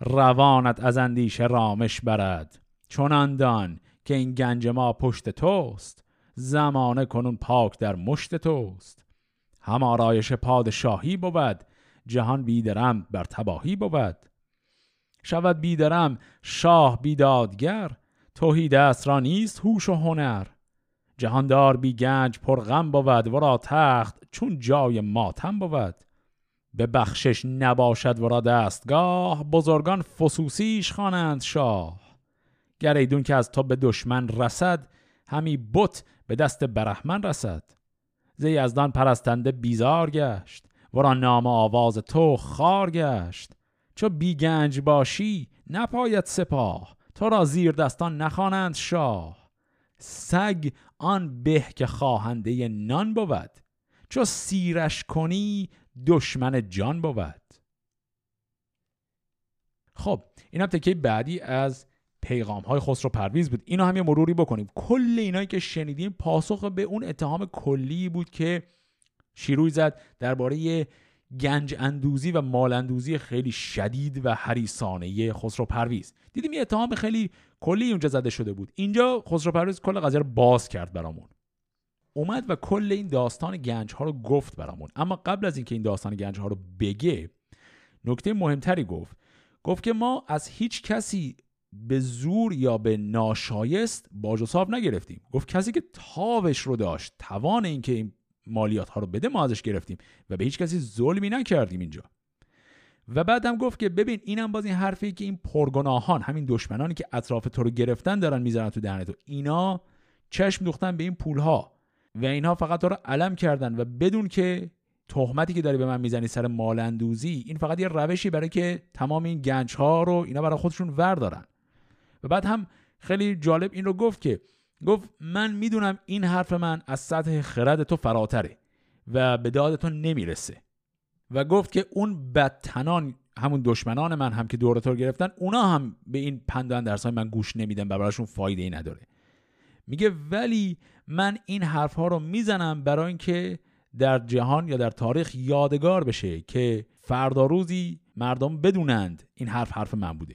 روانت از اندیشه رامش برد. چون دان که این گنج ما پشت توست. زمانه کنون پاک در مشت توست. هم آرایش پادشاهی بود جهان بیدرم بر تباهی بود. شود بیدرم شاه بیدادگر توهی دست را نیست هوش و هنر. جهاندار بی گنج پر غم بود ورا تخت چون جای ماتم بود. به بخشش نباشد ورا دستگاه بزرگان فسوسیش خوانند شاه. گر ایدون که از تو به دشمن رسد همی بت به دست برحمن رسد. ز یزدان پرستنده بیزار گشت ورا نام آواز تو خار گشت. چو بیگنج باشی نپاید سپاه تو را زیر دستان نخوانند شاه. سگ آن به که خواهنده نان بود. چو سیرش کنی دشمن جان بود. خب این هم تکه بعدی از پیغام های خسرو پرویز بود. اینو هم یه مروری بکنیم. کل اینایی که شنیدیم پاسخ به اون اتهام کلی بود که شیرویه زد درباره گنج اندوزی و مال اندوزی خیلی شدید و حریسانه خسرو پرویز دیدیم یه اتهام خیلی کلی اونجا زده شده بود. اینجا خسرو پرویز کل قضیه رو باز کرد برامون. اومد و کل این داستان گنج ها رو گفت برامون. اما قبل از اینکه این داستان گنج ها رو بگه نکته مهمتری گفت. گفت که ما از هیچ کسی به زور یا به ناشایست باج و نگرفتیم. گفت کسی که تاوش رو داشت توان اینکه این مالیات ها رو بده ما ازش گرفتیم. و به هیچ کسی ظلمی نکردیم اینجا. و بعدم گفت که ببین اینم باز این حرفی که این پرگناهان همین دشمنانی که اطراف تو رو گرفتن دارن می‌زنن تو دهن تو. اینا چشم دوختن به این پول ها و اینها فقط تو رو علم کردن. و بدون که تهمتی که داری به من می‌زنی سر مالندوزی این فقط یه روشی برای که تمام این گنج ها رو اینا برای خودشون وردارن. و بعد هم خیلی جالب این رو گفت که گفت من می‌دونم این حرف من از سطح خرد تو فراتره و به داد تو نمی‌رسه. و گفت که اون بدتنان همون دشمنان من هم که دور تو گرفتن اونا هم به این پندان درس های من گوش نمیدن و براشون فایده ای نداره. میگه ولی من این حرف ها رو می‌زنم برای اینکه در جهان یا در تاریخ یادگار بشه که فردا روزی مردم بدونند این حرف حرف من بوده.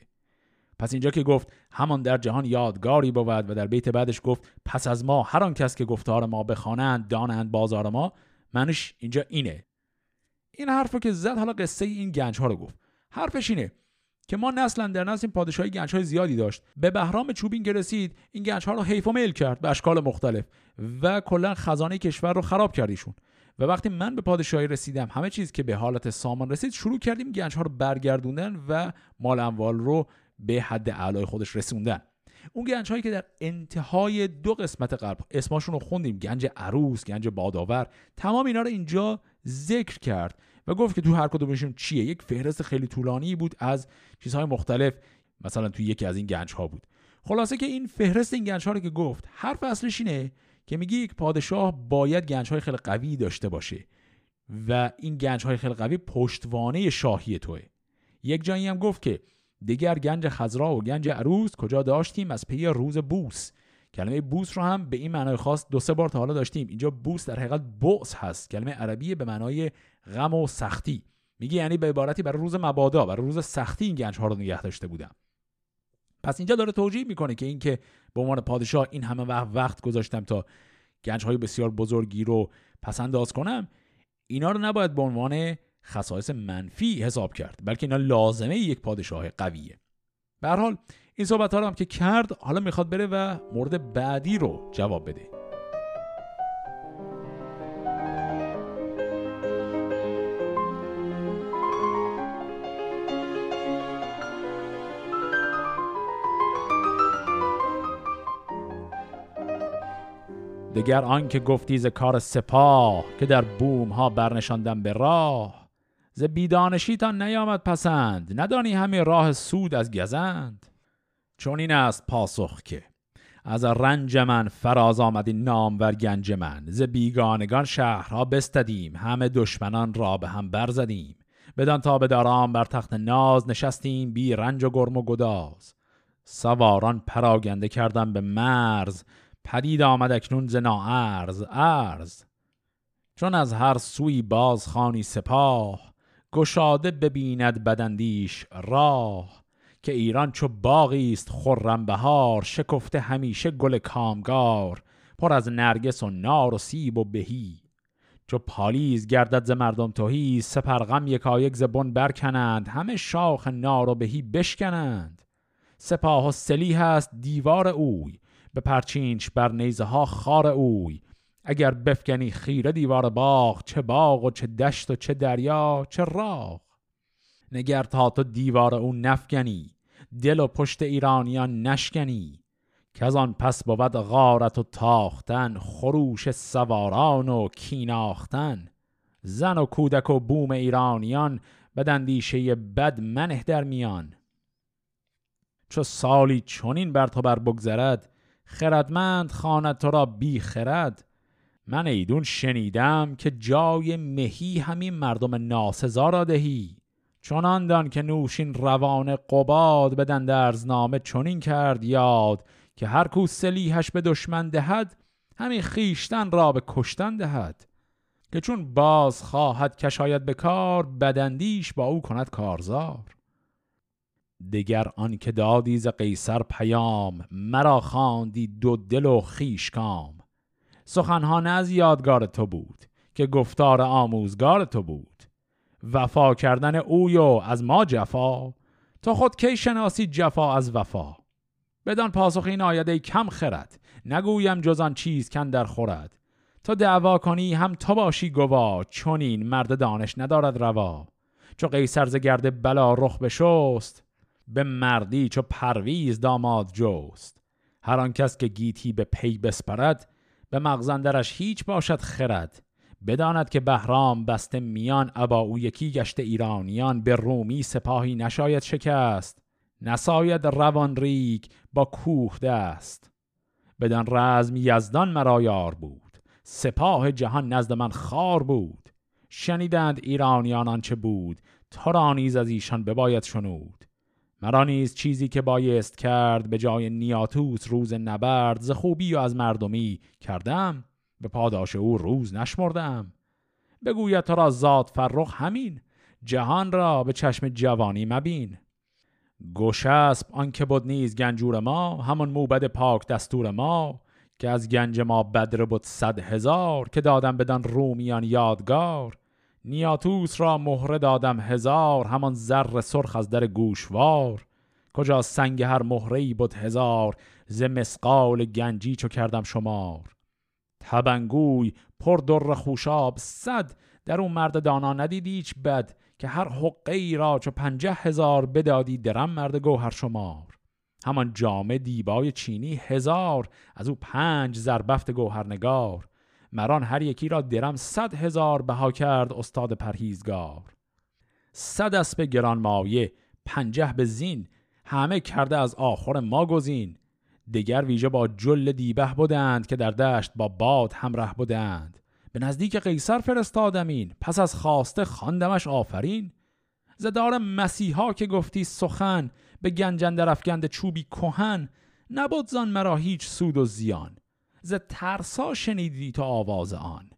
پس اینجا که گفت همان در جهان یادگاری بود و در بیت بعدش گفت پس از ما هر آن کس که گفتار ما بخوانند دانند بازار ما منش اینجا اینه. این حرف که زد حالا قصه این گنج ها رو گفت. حرفش اینه که ما نسلا در نسل پادشاهی گنج های زیادی داشت. به بهرام چوبین که رسید این گنج ها رو حیف و میل کرد به اشکال مختلف و کلا خزانه کشور رو خراب کردیشون و وقتی من به پادشاهی رسیدم همه چیز که به حالت سامان رسید شروع کردیم گنج ها رو برگردوندن و مال اموال رو به حد اعلای خودش رسوندن. اون گنج هایی که در انتهای دو قسمت قلب اسماشون رو خوندیم گنج عروس گنج باداور تمام اینا رو اینجا ذکر کرد و گفت که تو هر کدومشون چیه. یک فهرست خیلی طولانی بود از چیزهای مختلف مثلا تو یکی از این گنج ها بود. خلاصه که این فهرست این گنج ها رو که گفت حرف اصلش اینه که میگه یک پادشاه باید گنج های خیلی قوی داشته باشه و این گنج های خیلی قوی پشتوانه شاهی توه. یک جایی هم گفت که دیگر گنج خزرا و گنج عروس کجا داشتیم؟ از پی روز بوس. کلمه بوس رو هم به این معنای خاص دو سه بار تا حالا داشتیم. اینجا بوس در حقیقت بوس هست. کلمه عربی به معنای غم و سختی. میگه یعنی به عبارتی برای روز مبادا برای روز سختی این گنج ها رو نگه داشته بودم. پس اینجا داره توجیه می‌کنه که اینکه به عنوان پادشاه این همه وقت, گذاشتم تا گنج های بسیار بزرگی رو پسنداز کنم. اینا رو نباید به عنوان خصایص منفی حساب کرد بلکه اینا لازمه یک پادشاه قویه. به حال این صحبت ها رو هم که کرد حالا می‌خواد بره و مورد بعدی رو جواب بده. دگر آنکه گفتی ز کار سپاه که در بوم ها برنشاندم به راه ز بیدانشیتان نیامد پسند. ندانی همه راه سود از گزند؟ چون این است پاسخ که از رنج من فراز آمد این ور گنج من. ز بیگانگان شهرها بستدیم همه دشمنان را به هم برزدیم بدان تا به دارام بر تخت ناز نشستیم بی رنج و گرم و گداز. سواران پراگنده کردم به مرز پدید آمد اکنون ز ناارز ارز چون از هر سوی باز خانی سپاه گشاده ببیند بدندیش راه که ایران چو باغی است خرم بهار شکفته همیشه گل کامگار پر از نرگس و نار و سیب و بهی. چو پالیز گردد ز مردم توهی سپرغم یکایک ز بن برکنند همه شاخ نار و بهی بشکنند. سپاه و سلیح است دیوار اوی به پرچینچ بر نیزه ها خار اوی اگر بفکنی خیره دیوار باغ چه باغ و چه دشت و چه دریا چه راغ. نگر تا تو دیوار او نفگنی دل و پشت ایرانیان نشکنی. که از آن پس بود غارت و تاختن خروش سواران و کیناختن. زن و کودک و بوم ایرانیان بدندیشه بد منه در میان. چو سالی چونین بر تو بر بگذرد خردمند خواند تو را بی خرد. من ایدون شنیدم که جای مهی همین مردم ناسزا را دهی. چنان دان که نوشین روان قباد بدن درزنامه چنین کرد یاد که هر کو سلیحش به دشمن دهد همین خیشتن را به کشتن دهد. که چون باز خواهد کشاید به کار بدندیش با او کند کارزار. دگر آن که دادی ز قیصر پیام مرا خواندی دو دل و خیش کام سخنها نه از یادگار تو بود که گفتار آموزگار تو بود. وفا کردن اوی و از ما جفا تو خود کی شناسی جفا از وفا؟ بدان پاسخ این آیده کم خرد نگویم جز چیز کن در خورد. تو دعوا کنی هم تو باشی گوا چون این مرد دانش ندارد روا. چو قیصر ز گرد بلا رخ بشست به مردی چو پرویز داماد جوست هر آن کس که گیتی به پی بسپرد به مغزندرش هیچ باشد خرد. بداند که بهرام بسته میان ابا او یکی گشته ایرانیان به رومی سپاهی نشاید شکست. نساید روان ریگ با کوه دست. بدان رزم یزدان مرا یار بود. سپاه جهان نزد من خار بود. شنیدند ایرانیان آنچه بود. تو را نیز از ایشان بباید شنود. مرا نیز چیزی که بایست کرد به جای نیاتوس روز نبرد ز خوبی و از مردمی کردم. به پاداش او روز نشمردم. بگوید تو را ذات فرخ همین جهان را به چشم جوانی مبین. گوشسب آنکه بود نیز گنجور ما همان موبد پاک دستور ما که از گنج ما بدر بود صد هزار که دادم بدن رومیان یادگار. نیاتوس را مهره دادم هزار همان زر سرخ از در گوشوار. کجا سنگ هر مهره ای بود هزار ز مسقال گنجی چو کردم شمار. تبنگوی پر در خوشاب صد در اون مرد دانا ندیدی هیچ بد که هر حقه ای را چو پنجه هزار بدادی درم مرد گوهر شمار. همان جامه دیبای چینی هزار از او پنج زربفت گوهرنگار مران هر یکی را درم صد هزار بها کرد استاد پرهیزگار. صد اسب گران مایه پنجه به زین همه کرده از آخر ما گزین. دگر ویژه با جل دیبه بودند که در دشت با باد همراه بودند به نزدیک قیصر فرستادمین پس از خواسته خواندمش آفرین. زدار مسیحا که گفتی سخن به گنجن افگند چوبی کهن. نبود زان مرا هیچ سود و زیان. ز ترسا شنیدی تو آواز آن.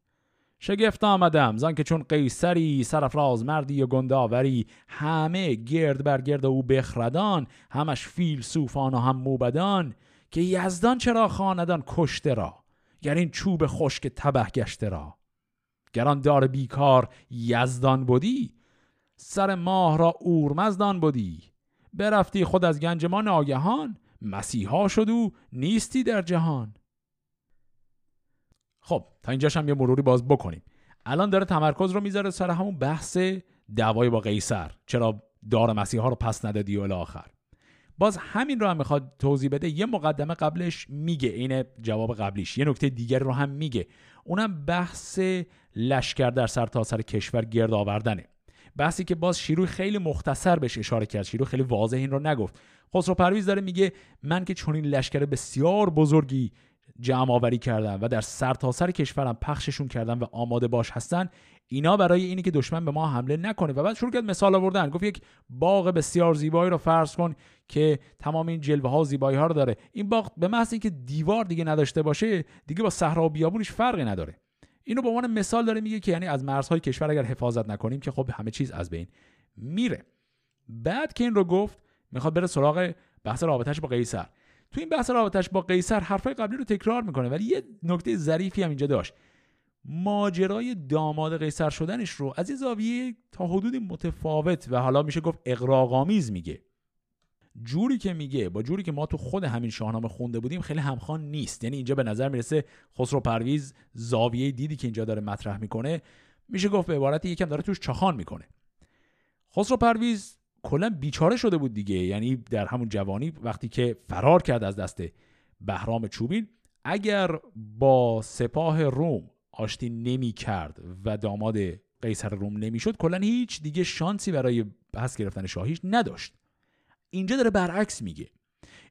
شگفت آمدم زان که چون قیصری سرفراز مردی و گنداوری همه گرد بر گرد او بخردان همش فیل سوفان و هم موبدان که یزدان چرا خاندان کشته را گر این چوب خشک تبه گشته را. گران دار بیکار یزدان بودی سر ماه را اورمزدان بودی برفتی خود از گنج ما ناگهان مسیحا شد و نیستی در جهان. اینجاش هم یه مروری باز بکنیم. الان داره تمرکز رو می‌ذاره سر همون بحث دعوای با قیصر. چرا دار مسیحا رو پس ندادی و آخر باز همین رو هم می‌خواد توضیح بده. یه مقدمه قبلش میگه این جواب قبلیش. یه نکته دیگر رو هم میگه. اونم بحث لشکر در سرتاسر سر کشور گرد آوردنه. بحثی که باز شیروی خیلی مختصر بهش اشاره کرد. شیروی خیلی واضح این رو نگفت. خسرو پرویز داره میگه من که چون این لشکر بسیار بزرگی جمع آوری کردن و در سرتاسر سر کشورم پخششون کردن و آماده باش هستن اینا برای اینی که دشمن به ما حمله نکنه. و بعد شروع کرد مثال آوردن. گفت یک باغ بسیار زیبایی رو فرض کن که تمام این جلوه ها زیبایی ها رو داره. این باغ به محض اینکه دیوار دیگه نداشته باشه دیگه با صحرا و بیابونش فرقی نداره. اینو به عنوان مثال داره میگه که یعنی از مرزهای کشور اگر حفاظت نکنیم که خب همه چیز از بین میره. بعد که این رو گفت می‌خواد بره سراغ بحث رابطش با قیصر. تو این بحث رابطش با قیصر حرفای قبلی رو تکرار می‌کنه ولی یه نکته ظریفی هم اینجا داشت. ماجرای داماد قیصر شدنش رو از این زاویه تا حدودی متفاوت و حالا میشه گفت اقراقامیز میگه. جوری که میگه با جوری که ما تو خود همین شاهنامه خونده بودیم خیلی همخوان نیست. یعنی اینجا به نظر می‌رسه خسرو پرویز زاویه دیدی که اینجا داره مطرح می‌کنه میشه گفت به عبارتی یکم داره توش چخان می‌کنه. خسرو پرویز کلا بیچاره شده بود دیگه. یعنی در همون جوانی وقتی که فرار کرد از دست بهرام چوبین اگر با سپاه روم آشتی نمی کرد و داماد قیصر روم نمی‌شد کلا هیچ دیگه شانسی برای پس گرفتن شاهیش نداشت. اینجا داره برعکس میگه.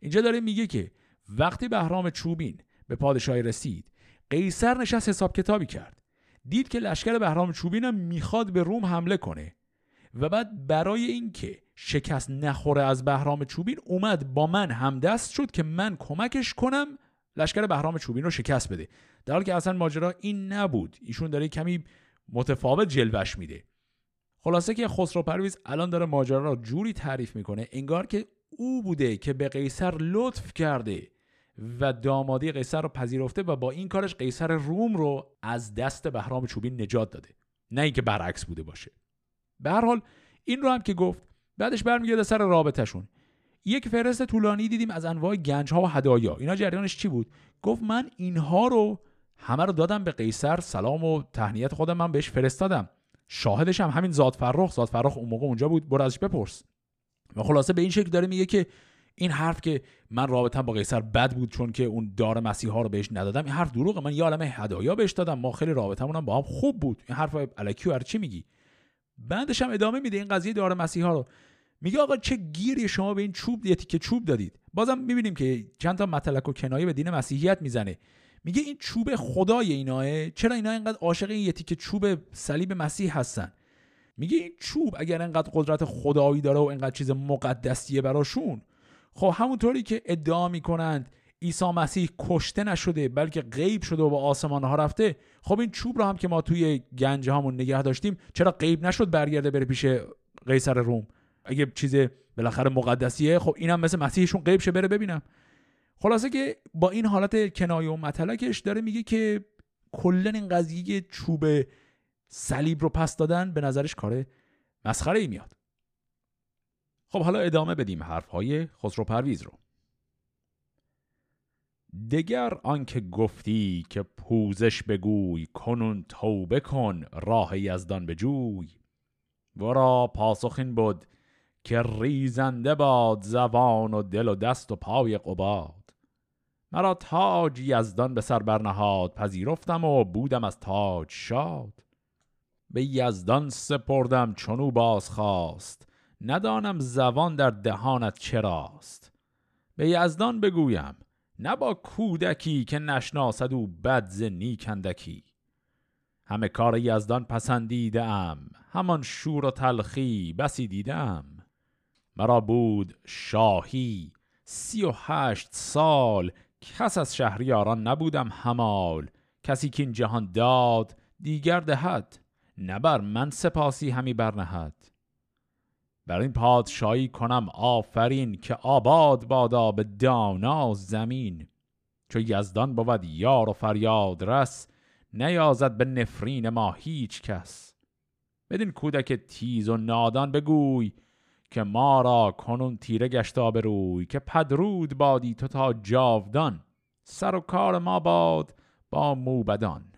اینجا داره میگه که وقتی بهرام چوبین به پادشاهی رسید قیصر نشست حساب کتابی کرد. دید که لشکر بهرام چوبین هم می‌خواد به روم حمله کنه. و بعد برای اینکه شکست نخوره از بهرام چوبین اومد با من همدست شد که من کمکش کنم لشکر بهرام چوبین رو شکست بده. در حالی که اصلا ماجرا این نبود. ایشون داره کمی متفاوت جلوش میده. خلاصه که خسرو پرویز الان داره ماجرا را جوری تعریف می‌کنه انگار که او بوده که به قیصر لطف کرده و دامادی قیصر رو پذیرفته و با این کارش قیصر روم رو از دست بهرام چوبین نجات داده. نه اینکه برعکس بوده باشه. به هر حال این رو هم که گفت بعدش برمیگرده سر رابطهشون. یک فرست طولانی دیدیم از انواع گنج ها و هدایا. اینا جریانش چی بود؟ گفت من اینها رو همه رو دادم به قیصر سلام و تهنیت خودم من بهش فرستادم. شاهدش هم همین زاد فرخ. زاد فرخ اون موقع اونجا بود. برو ازش بپرس. و خلاصه به این شکل داره میگه که این حرف که من رابطم با قیصر بد بود چون که اون دار مسیحا رو بهش ندادم این حرف دروغه. من یه عالمه هدایا بهش دادم. ما خیلی رابطمون با هم خوب بود. این حرف الکی و چی میگی؟ بعدش هم ادامه میده این قضیه دار مسیحا رو. میگه آقا چه گیری شما به این چوب یه که چوب دادید. بازم می‌بینیم که چند تا مطلق و کنایه به دین مسیحیت می‌زنه. میگه این چوب خدای ایناه چرا اینا اینقدر عاشق این یه که چوب صلیب مسیح هستن؟ میگه این چوب اگر اینقدر قدرت خدایی داره و اینقدر چیز مقدسیه براشون خب همونطوری که ادعا می‌کنند عیسی مسیح کشته نشده بلکه غیب شده و به آسمان ها رفته. خب این چوب رو هم که ما توی گنج هامون نگه داشتیم چرا غیب نشد برگرده بره پیش قیصر روم؟ اگه چیز بالاخره مقدسیه خب اینم مثل مسیحشون غیب شه بره ببینم. خلاصه که با این حالت کنایه و مطلقش داره میگه که کلا این قضیه چوب صلیب رو پس دادن به نظرش کار مسخره ای میاد. خب حالا ادامه بدیم حرفهای خسرو پرویز رو. دگر آنکه گفتی که پوزش بگوی کنون توبه کن راه یزدان بجوی ورا پاسخ این بود که ریزنده باد زبان و دل و دست و پای قباد. مرا تاج یزدان به سر برنهاد پذیرفتم و بودم از تاج شاد. به یزدان سپردم چونو باز خواست ندانم زبان در دهانت چراست. به یزدان بگویم نه با کودکی که نشناسد او بد ز نیکندکی همه کار یزدان پسندیدم همان شور و تلخی بسی دیدم مرا بود شاهی سی و هشت سال کس از شهریاران نبودم همال. کسی که این جهان داد دیگر دهد. نبر من سپاسی همی برنهد. بر این پادشاهی کنم آفرین که آباد بادا به دانا زمین. چو یزدان بود یار و فریاد رس نیازد به نفرین ما هیچ کس. بدین کودک تیز و نادان بگوی که ما را کنون تیره گشتا روی که پدرود بادی تو تا جاودان. سر و کار ما باد با موبدان.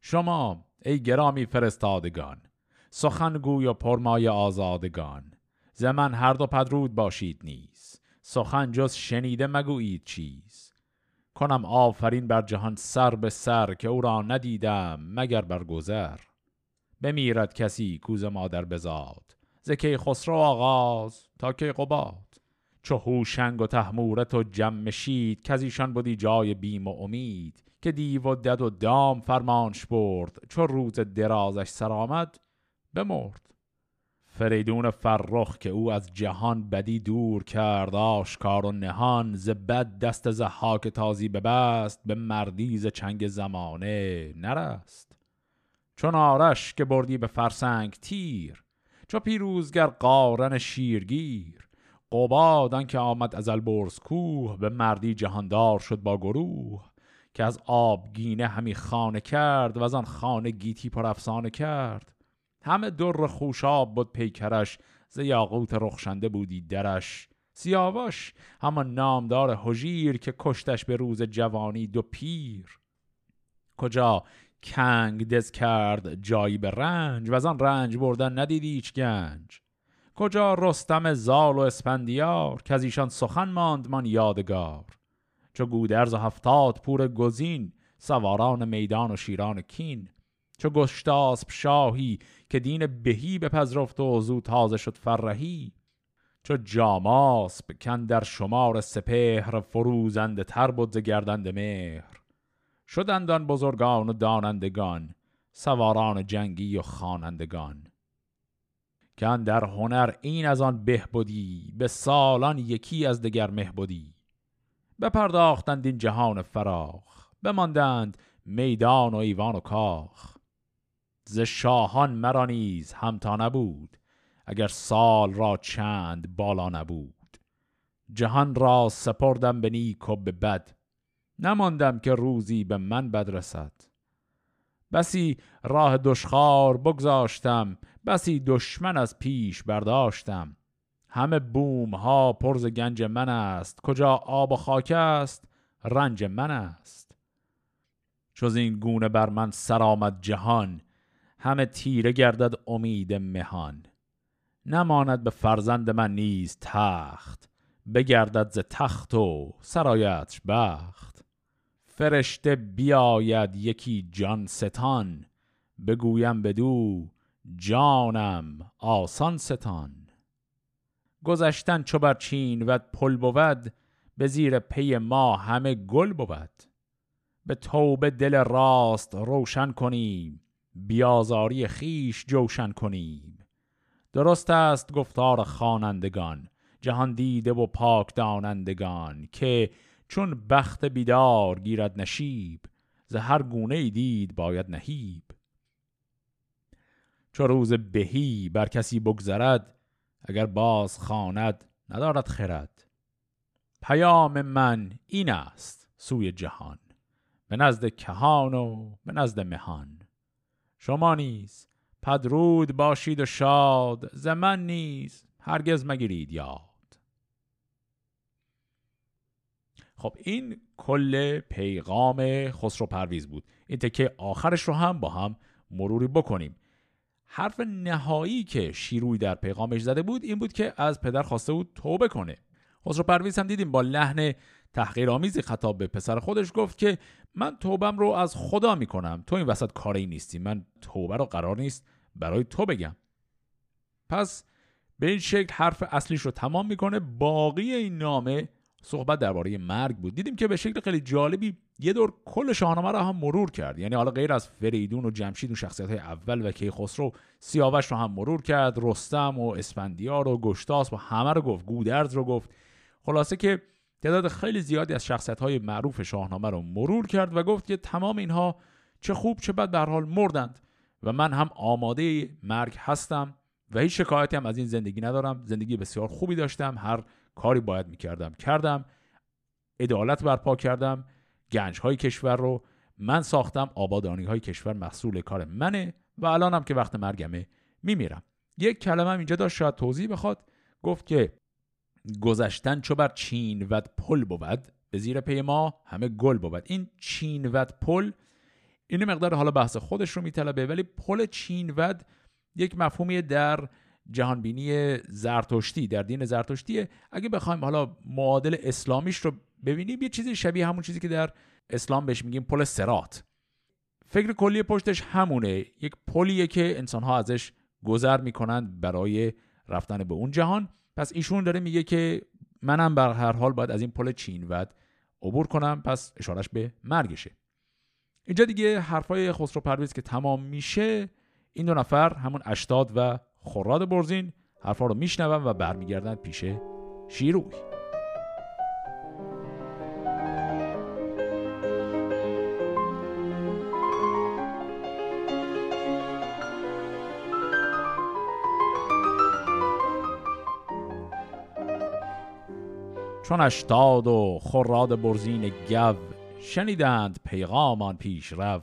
شما ای گرامی فرستادگان سخنگوی و پرمای آزادگان. زمن هر دو پدرود باشید نیز. سخن جز شنیده مگویید چیز. کنم آفرین بر جهان سر به سر که او را ندیدم مگر بر گذر. بمیرد کسی کوز مادر بزاد. زکی خسرو آغاز تا که قباد. چو هوشنگ و تحمورت و جمشید که از ایشان بودی جای بیم و امید. که دیو و دد و دام فرمانش برد چو روز درازش سر آمد بمرد. فریدون فرخ که او از جهان بدی دور کرد آشکار و نهان ز بد دست زحاک تازی ببست به مردی ز چنگ زمانه نرست. چون آرش که بردی به فرسنگ تیر چو پیروزگر قارن شیرگیر. قباد که آمد از البرز کوه به مردی جهاندار شد با گروه. که از آبگینه همی خانه کرد و از آن خانه گیتی پر افسانه کرد. همه در خوشاب بود پیکرش ز یاقوت رخشنده بودی درش. سیاوش همان نامدار هژیر که کشتش به روز جوانی دو پیر. کجا کنگ دز کرد جایی به رنج و از آن رنج بردن ندیدی هیچ گنج. کجا رستم زال و اسپندیار که از ایشان سخن ماند من یادگار. چو گودرز و هفتاد پور گزین سواران میدان و شیران کین. چو گشتاسب شاهی که دین بهی بپذرفت و زو تازه شد فرهی. چو جاماسب کن در شمار سپهر فروزنده تر بود گردند مهر. شدندان بزرگان و دانندگان سواران جنگی و خانندگان که در هنر این از آن به بودی به سالان یکی از دگر مه بودی بپرداختند این جهان فراخ بماندند میدان و ایوان و کاخ. ز شاهان مرا نیز همتا نبود اگر سال را چند بالا نبود. جهان را سپردم به نیک و به بد نماندم که روزی به من بد رسد. بسی راه دشخار بگذاشتم بسی دشمن از پیش برداشتم. همه بوم ها پرز گنج من است کجا آب و خاک است رنج من است. چوز این گونه بر من سر آمد جهان همه تیره گردد امید مهان. نماند به فرزند من نیز تخت بگردد ز تخت و سرایتش بخت. فرشته بیاید یکی جان ستان بگویم بدو جانم آسان ستان. گذشتن چو بر چین ود پل بود به زیر پی ما همه گل بود. به توبه دل راست روشن کنیم بیازاری خیش جوشن کنیم درست است گفتار خوانندگان جهان دیده و پاک دانندگان که چون بخت بیدار گیرد نشیب ز هر گونه دید باید نهیب. چو روز بهی بر کسی بگذرد اگر باز خواند ندارد خرد. پیام من این است سوی جهان به نزد کهان و به نزد مهان. شما نیز پدرود باشید و شاد زمن نیز هرگز مگیرید یاد. خب این کل پیغام خسرو پرویز بود. این تکه آخرش رو هم با هم مروری بکنیم. حرف نهایی که شیروی در پیغامش زده بود این بود که از پدر خواسته بود توبه کنه. خسرو پرویز هم دیدیم با لحن تحقیرآمیزی خطاب به پسر خودش گفت که من توبم رو از خدا می‌کنم. تو این وسط کاری نیستی. من توبه رو قرار نیست برای تو بگم. پس به این شکل حرف اصلیش رو تمام می‌کنه. باقی این نامه صحبت درباره مرگ بود. دیدیم که به شکل خیلی جالبی یه دور کل شاهنامه رو هم مرور کرد. یعنی حالا غیر از فریدون و جمشید و شخصیت های اول و کیخسرو سیاوش رو هم مرور کرد. رستم و اسفندیار و گشتاس و همه رو گفت. گودرز رو گفت. خلاصه که تعداد خیلی زیادی از شخصیت های معروف شاهنامه رو مرور کرد و گفت که تمام اینها چه خوب چه بد در حال مردند و من هم آماده مرگ هستم و هیچ شکایتی هم از این زندگی ندارم. زندگی بسیار خوبی داشتم. هر کاری باید می‌کردم کردم. عدالت برپا کردم. گنج های کشور رو من ساختم. آبادانی های کشور محصول کار منه و الانم که وقت مرگمه میمیرم. یک کلمه هم اینجا داشت. شاید توضیح بخواد. گفت که گذشتن چو بر چین ود پل بود به زیر پی ما همه گل بود. این چین ود پل این مقدار حالا بحث خودش رو میطلبه ولی پل چین ود یک مفهومی در جهانبینی زرتشتی در دین زرتشتیه اگه بخوایم حالا معادل اسلامیش رو ببینیم یه چیزی شبیه همون چیزی که در اسلام بهش میگیم پل سرات فکر کلی پشتش همونه. یک پلیه که انسانها ازش گذر می‌کنند برای رفتن به اون جهان. پس ایشون داره میگه که منم بر هر حال باید از این پل چین ود عبور کنم پس اشارش به مرگشه. اینجا دیگه حرفای خسرو پرویز که تمام میشه این دو نفر همون اشتاد و خوراد برزین حرفا رو میشنون و برمیگردن پیش شیروی. چون اشتاد و خراد برزین گو شنیدند پیغامان پیش رو.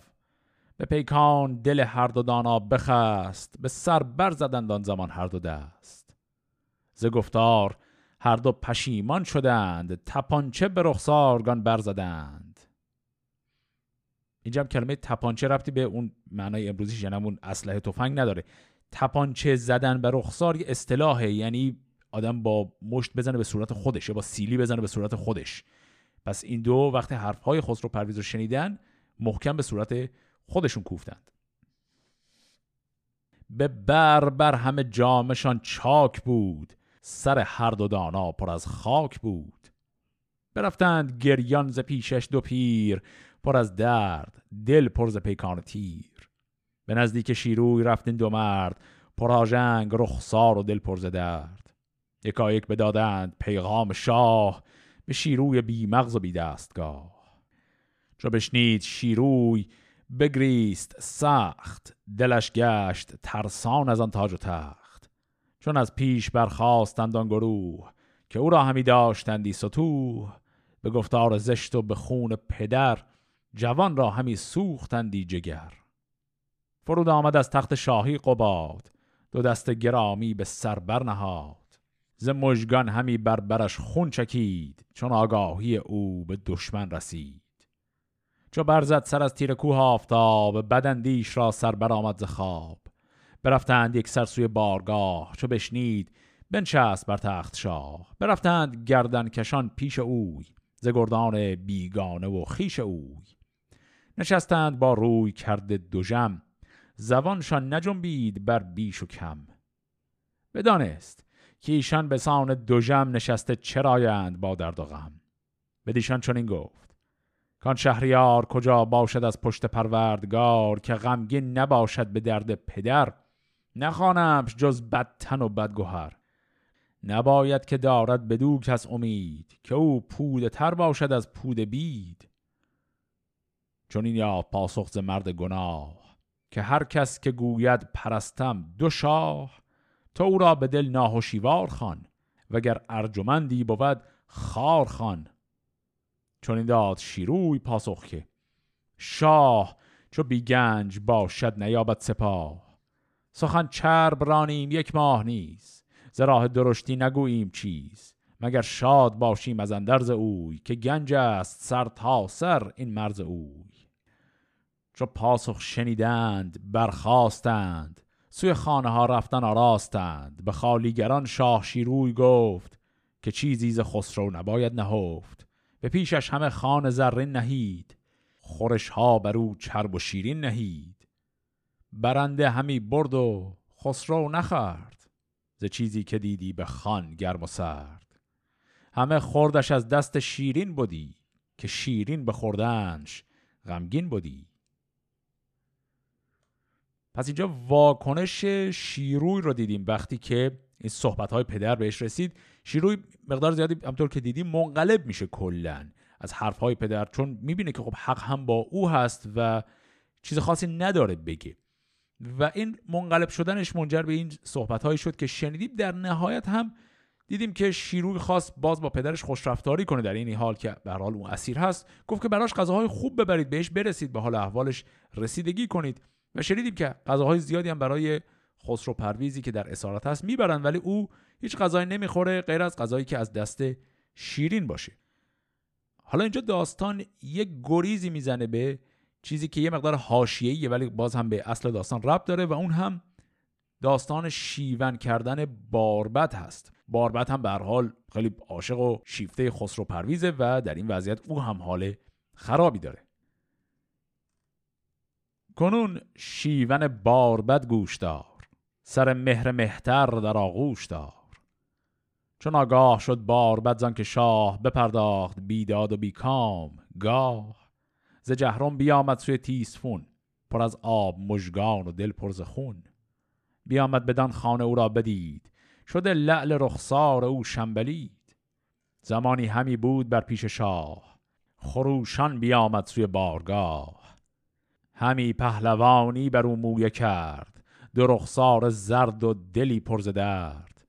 به پیکان دل هر دو دانا بخست به سر بر زدند آن زمان هر دو دست. ز گفتار هر دو پشیمان شدند تپانچه به رخسارگان برزدند اینجا هم کلمه تپانچه ربطی به اون معنای امروزی یعنی اون اسلحه تفنگ نداره. تپانچه زدن به رخسار یه اصطلاحه یعنی آدم با مشت بزنه به صورت خودش یا با سیلی بزنه به صورت خودش. پس این دو وقتی حرفهای خسرو پرویز رو شنیدن محکم به صورت خودشون کوفتند. به بر بر همه جامشان چاک بود سر هر دو دانا پر از خاک بود. برفتند گریان ز پیشش دو پیر پر از درد دل پر ز پیکان تیر. به نزدیک شیروی رفتین دو مرد پراژنگ رخسار و دل پر ز درد. یکایک بدادند پیغام شاه به شیروی بی مغز و بی دستگاه چو بشنید شیروی بگریست سخت دلش گشت ترسان از آن تاج و تخت. چون از پیش برخواستند آن گروه که او را همی داشتندی ستوه به گفتار زشت و به خون پدر جوان را همی سوختندی جگر. فرود آمد از تخت شاهی قباد دو دست گرامی به سر برنهاد. ز مژگان همی بربرش خون چکید چون آگاهی او به دشمن رسید. چو برزد سر از تیر کوه آفتاب بدندیش را سر برآمد ز خواب. برفتند یک سر سوی بارگاه چو بشنید بنشست بر تخت شاه. برفتند گردن کشان پیش اوی ز گردان بیگانه و خیش اوی. نشستند با روی کرده دوژم زبانشان نجنبید بر بیش و کم. بدانست که ایشان به سان دوژم نشسته چرایند با درد و غم؟ بدیشان چنین گفت کان شهریار کجا باشد از پشت پروردگار که غمگین نباشد به درد پدر نخوانمش جز بدتن و بدگوهر نباید که دارد بدو کس امید که او پود تر باشد از پود بید. چون این یا پاسخ ز مرد گناه که هر کس که گوید پرستم دو شاه. تو او را به دل ناهوشیوار خان وگر ارجمندی بود خار خان چون این داد شیروی پاسخ که شاه چو بی گنج باشد نیابد سپاه. سخن چرب رانیم یک ماه نیست ز راه درشتی نگوییم چیز. مگر شاد باشیم از اندرز اوی که گنج است سر تا سر این مرز اوی. چو پاسخ شنیدند برخواستند سوی خانه ها رفتن آراستند به خالیگران شاه شیروی گفت که چیزی ز خسرو نباید نهفت. به پیشش همه خان زرین نهید. خورش ها بر او چرب و شیرین نهید. برنده همی برد و خسرو نخرد ز چیزی که دیدی به خان گرم و سرد. همه خوردش از دست شیرین بودی که شیرین به خوردنش غمگین بودی پس اینجا واکنش شیروی رو دیدیم. وقتی که این صحبت های پدر بهش رسید شیروی مقدار زیادی همطور که دیدیم منقلب میشه کلا از حرف های پدر چون می‌بینه که خب حق هم با او هست و چیز خاصی نداره بگه. و این منقلب شدنش منجر به این صحبت هایی شد که شنیدیم. در نهایت هم دیدیم که شیروی خواست باز با پدرش خوشرفتاری کنه در این حال که به حال اون اسیر هست. گفت که براش غذاهای خوب ببرید بهش برسید به حال احوالش رسیدگی کنید. و شنیدیم که غذاهای زیادی هم برای خسرو پرویزی که در اسارت هست می‌برن ولی او هیچ غذایی نمی‌خوره غیر از غذایی که از دست شیرین باشه. حالا اینجا داستان یک گریزی می‌زنه به چیزی که یه مقدار حاشیه‌ایه ولی باز هم به اصل داستان ربط داره و اون هم داستان شیون کردن باربد هست. باربد هم به حال خیلی عاشق و شیفته خسرو پرویزه و در این وضعیت او هم حال خرابی داره. کنون شیون باربد گوش دار سر مهر مهتر در آغوش دار. چون آگاه شد باربد زن که شاه بپرداخت بیداد و بیکام گاه. ز جهرم بیامد سوی تیسفون پر از آب مژگان و دل پر ز خون. بیامد بدان خانه او را بدید شده لعل رخسار او شنبلید. زمانی همی بود بر پیش شاه خروشان بیامد سوی بارگاه. همی پهلوانی بر او مویه کرد دو رخسار زرد و دلی پر درد.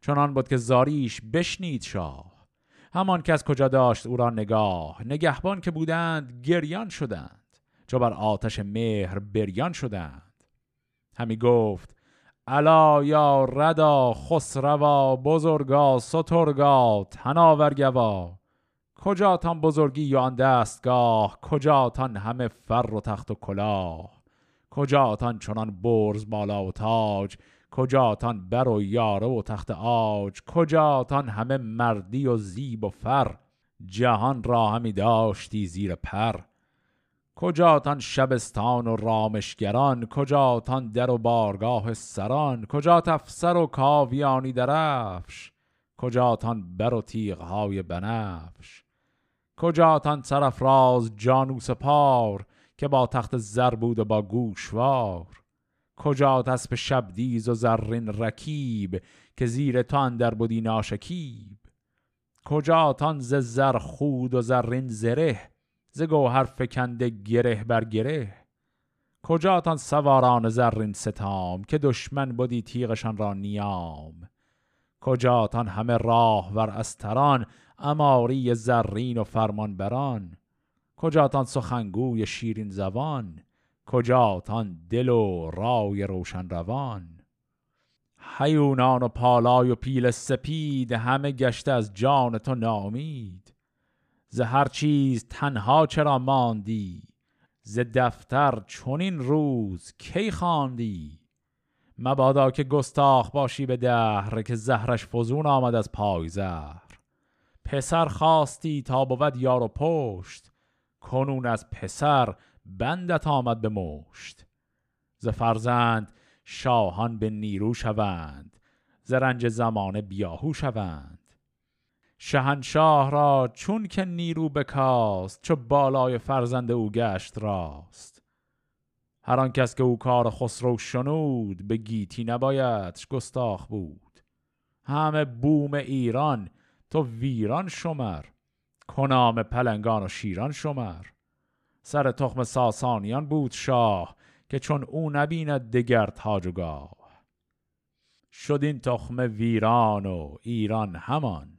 چنان بود که زاریش بشنید شاه همان کس کجا داشت او را نگاه نگهبان که بودند گریان شدند چو بر آتش مهر بریان شدند. همی گفت الا یا ردا خسروا بزرگا سترگا تناورگوا کجاتان بزرگی یا آن دستگاه؟ کجاتان همه فر و تخت و کلاه؟ کجاتان چنان برز بالا و تاج؟ کجاتان بر و یاره و تخت آج کجاتان همه مردی و زیب و فر؟ جهان را همی داشتی زیر پر. کجاتان شبستان و رامشگران؟ کجاتان در و بارگاه سران؟ کجا تفسر و کاویانی درفش؟ کجاتان بر و تیغهای بنفش؟ کجاتان سرفراز جانوس پار که با تخت زر بود و با گوشوار؟ کجا اسب شبدیز و زرین رکیب که زیر تان در بودی ناشکیب؟ کجاتان ز زر خود و زرین زره ز گوهر فکنده گره بر گره؟ کجاتان سواران زرین ستام که دشمن بودی تیغشان را نیام؟ کجاتان همه راه ور استران اماری زرین و فرمان بران کجاتان سخنگوی شیرین زبان؟ کجاتان دل و رای روشن روان؟ حیونان و پالای و پیل سپید همه گشته از جان تو نامید ز هر چیز تنها چرا ماندی؟ ز دفتر چونین روز کی خواندی؟ مبادا که گستاخ باشی به دهر که زهرش فزون آمد از پای پسر خواستی تا بود یار و پشت کنون از پسر بندت آمد به مشت. ز فرزند شاهان به نیرو شوند ز رنج زمانه بیاهو شوند. شهنشاه را چون که نیرو بکاست چو بالای فرزند او گشت راست. هر آن کس که او کار خسرو شنود به گیتی نبایدش گستاخ بود. همه بوم ایران تو ویران شمر. کنام پلنگان و شیران شمر. سر تخم ساسانیان بود شاه که چون او نبیند دگر تاج و گاه. شد این تخم ویران و ایران همان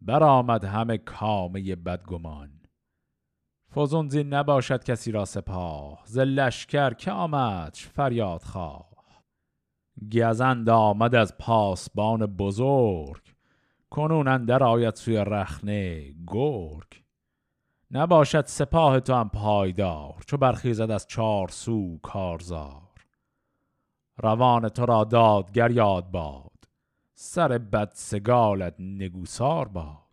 برآمد همه کامه بدگمان. فزون زین نباشد کسی را سپاه ز لشکر که آمدش فریاد خواه. گزند آمد از پاسبان بزرگ کنون اندر آید سوی رخنه. گرگ. نباشد سپاه تو هم پایدار چو برخیزد از چار سو کارزار. روان تو را دادگر یاد باد. سر بد سگالت نگوسار باد.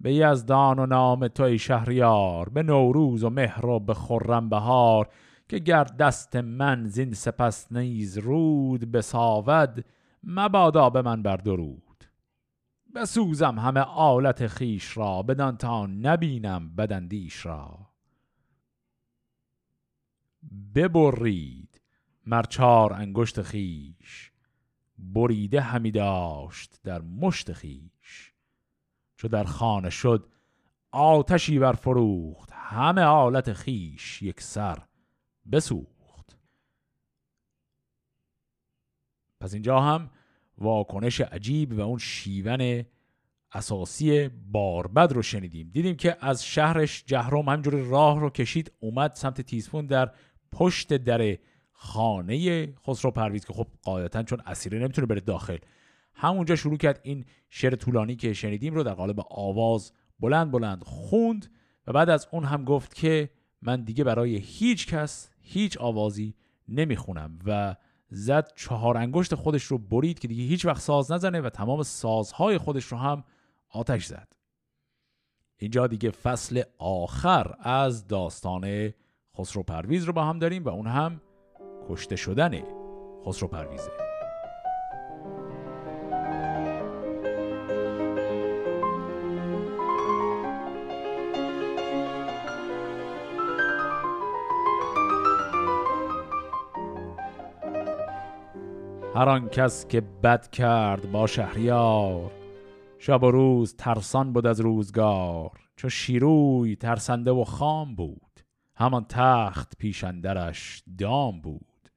به یزدان و نام توی شهریار به نوروز و مهر و به خرم بهار که گر دست من زین سپس نیز رود بساود مبادا به من بر درود بسوزم همه آلت خیش را بدان تا نبینم بدندیش را. ببرید مرچار انگشت خیش بریده همی داشت در مشت خیش. چو در خانه شد آتشی بر فروخت همه آلت خیش یک سر بسوخت. پس اینجا هم واکنش عجیب و اون شیون اساسی باربد رو شنیدیم. دیدیم که از شهرش جهرم همجور راه رو کشید اومد سمت تیزفون در پشت در خانه خسرو پرویز که خب قاعدتا چون اسیره نمی‌تونه بره داخل. همونجا شروع کرد این شعر طولانی که شنیدیم رو در قالب آواز بلند بلند خوند و بعد از اون هم گفت که من دیگه برای هیچ کس هیچ آوازی نمی‌خونم و زد چهار انگشت خودش رو برید که دیگه هیچ وقت ساز نزنه و تمام سازهای خودش رو هم آتش زد. اینجا دیگه فصل آخر از داستان خسرو پرویز رو با هم داریم و اون هم کشته شدن خسرو پرویزه هر آن کس که بد کرد با شهریار شب و روز ترسان بود از روزگار چو شیروی ترسنده و خام بود همان تخت پیشندرش دام بود.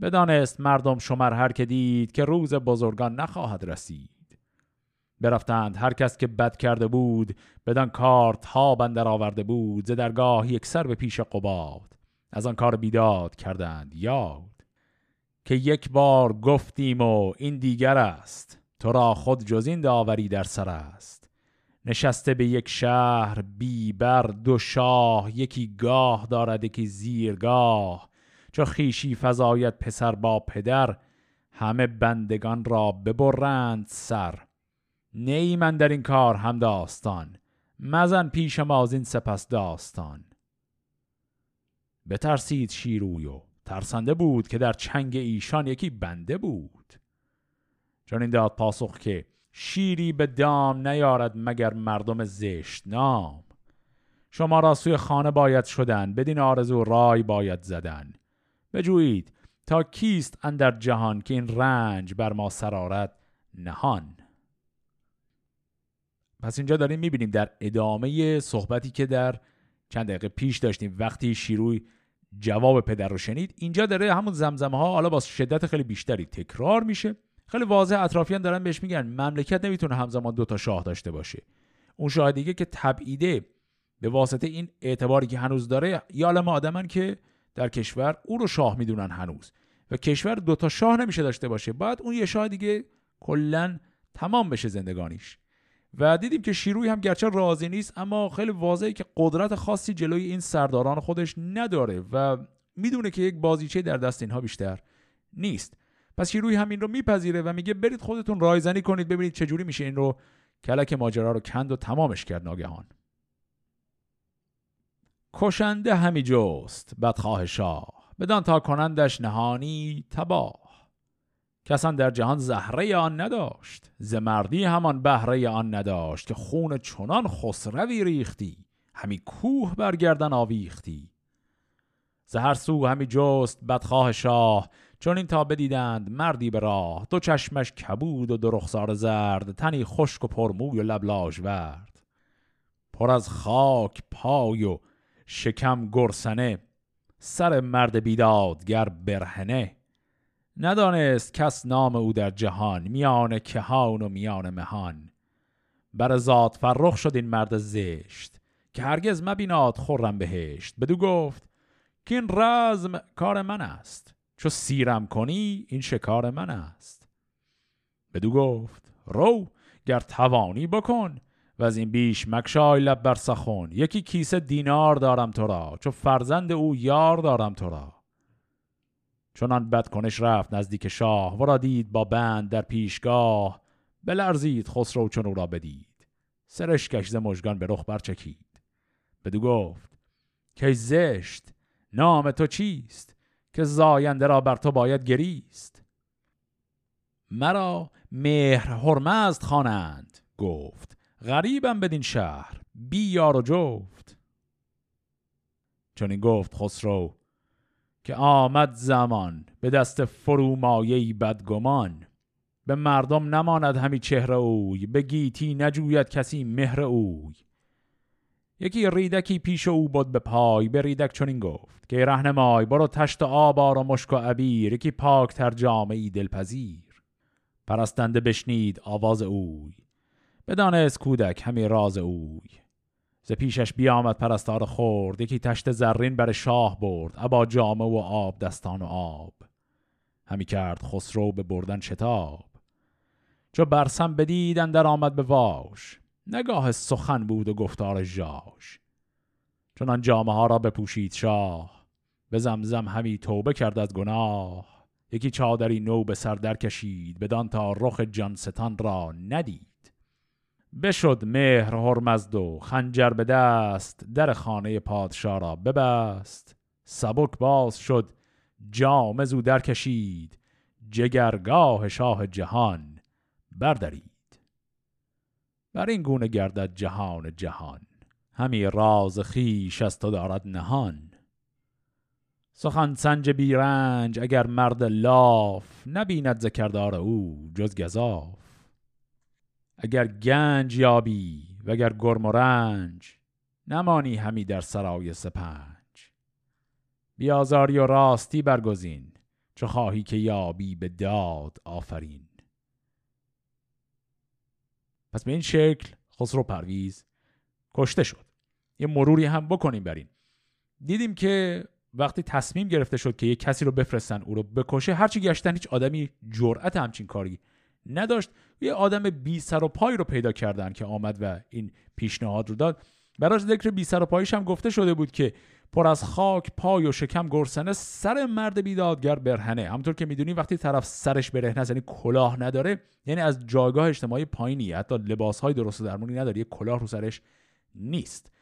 بدانست مردم شمر هر که دید که روز بزرگان نخواهد رسید. برفتند هر کس که بد کرده بود بدان کار تا بندر آورده بود ز درگاه یک سر به پیش قباد. از آن کار بیداد کردند یاد. که یک بار گفتیم و این دیگر است. تو را خود جز این داوری در سر است. نشسته به یک شهر بی بر دو شاه یکی گاه دارد یکی زیرگاه. چو خیشی فضایت پسر با پدر همه بندگان را ببرند سر. نی من در این کار هم داستان مزن پیش ما این سپس داستان. بترسید شیروی و ترسنده بود که در چنگ ایشان یکی بنده بود. چون داد پاسخ که شیری به دام نیارد مگر مردم زشت نام. شما را سوی خانه باید شدن بدین آرزو رای باید زدن. بجویید تا کیست اندر جهان که این رنج بر ما سرارت نهان؟ پس اینجا داریم می‌بینیم در ادامه صحبتی که در چند دقیقه پیش داشتیم وقتی شیروی جواب پدر رو شنید. اینجا داره همون زمزمه ها حالا با شدت خیلی بیشتری تکرار میشه. خیلی واضح اطرافیان دارن بهش میگن مملکت نمی‌تونه همزمان دو تا شاه داشته باشه. اون شاه دیگه که تبعیده به واسطه این اعتباری که هنوز داره یه عالم آدمن که در کشور او رو شاه می‌دونن هنوز. و کشور دو تا شاه نمیشه داشته باشه. بعد اون یه شاه دیگه کلا تمام بشه زندگانیش. و دیدیم که شیروی هم گرچه راضی نیست اما خیلی واضحه که قدرت خاصی جلوی این سرداران خودش نداره و می‌دونه که یک بازیچه در دست اینها بیشتر نیست. پس شیروی هم این رو میپذیره و میگه برید خودتون رایزنی کنید ببینید چجوری میشه این رو کلک ماجرا رو کند و تمامش کرد ناگهان. کشنده همی جست بدخواه شاه. بدان تا کنندش نهانی تباه. کسان در جهان زهره آن نداشت. ز مردی همان بهره آن نداشت که خون چنان خسروی ریختی همی کوه برگردن آویختی. ز سو همی جست بدخواه شاه چون این تا بدیدند مردی به راه. دو چشمش کبود و دو رخسار زرد تنی خشک و پرموی و لب ورد. پر از خاک پای و شکم گرسنه سر مرد بیدادگر برهنه. ندانست کس نام او در جهان میان کهان و میان مهان. بر ذات فرخ شد این مرد زشت که هرگز مبیناد خورم بهشت. بدو گفت که این رزم کار من است چو سیرم کنی این شکار من است. بدو گفت رو گر توانی بکن و از این بیش مکشای لب بر سخون یکی کیسه دینار دارم تو را چو فرزند او یار دارم تو را. چنان بدکنش رفت نزدیک شاه ورا دید با بند در پیشگاه بلرزید خسرو چون او را بدید. سرش کش مژگان به رخ برچکید. بدو گفت که زشت؟ نام تو چیست که زاینده را بر تو باید گریست؟ مرا مهر هرمزد خوانند گفت. غریبم بدین شهر بی یار و جفت. چون این گفت خسرو. که آمد زمان به دست فرومایهی بدگمان. به مردم نماند همی چهره اوی به گیتی نجوید کسی مهر اوی. یکی ریدکی پیش او بود به پای به ریدک چنین گفت که رهنمای برو تشت آبار و مشک و عبیر یکی پاک تر جامعی دلپذیر. پرستنده بشنید آواز اوی بدانست کودک همی راز اوی. ز پیشش بیامد پرستار خورد یکی تشت زرین بر شاه برد ابا جامه و آب دستان و آب. همی کرد خسرو به بردن شتاب. چو برسم بدیدن در آمد به واش. نگاه سخن بود و گفتار ژاش. چنان جامه ها را بپوشید شاه. به زمزم همی توبه کرد از گناه. یکی چادری نو به سر در کشید بدان تا رخ جانستان را ندید. بشد مهر هرمزد و خنجر به دست در خانه پادشاه را ببست. سبک باز شد جام زو در کشید جگرگاه شاه جهان بردارید بر این گونه گردد جهان جهان همی راز خیش از تو دارد نهان. سخن سنج بیرنج اگر مرد لاف نبیند ذکردار او جز گذاف اگر گنج یابی و اگر گرم و رنج نمانی همی در سرای سپنج. بیازاری و راستی برگزین چو خواهی که یابی به داد آفرین. پس به این شکل خسرو پرویز کشته شد. یه مروری هم بکنیم بر این. دیدیم که وقتی تصمیم گرفته شد که یه کسی رو بفرستن او رو بکشه هرچی گشتن هیچ آدمی جرأت همچین کاری نداشت. یه آدم بی سر و پای رو پیدا کردن که آمد و این پیشنهاد رو داد. براش ذکر بی سر و پایش هم گفته شده بود که پر از خاک پای و شکم گرسنه سر مرد بیدادگر برهنه. همونطور که می‌دونی وقتی طرف سرش برهنه یعنی کلاه نداره یعنی از جایگاه اجتماعی پایینی حتی لباس های درست درمونی نداره یه کلاه رو سرش نیست.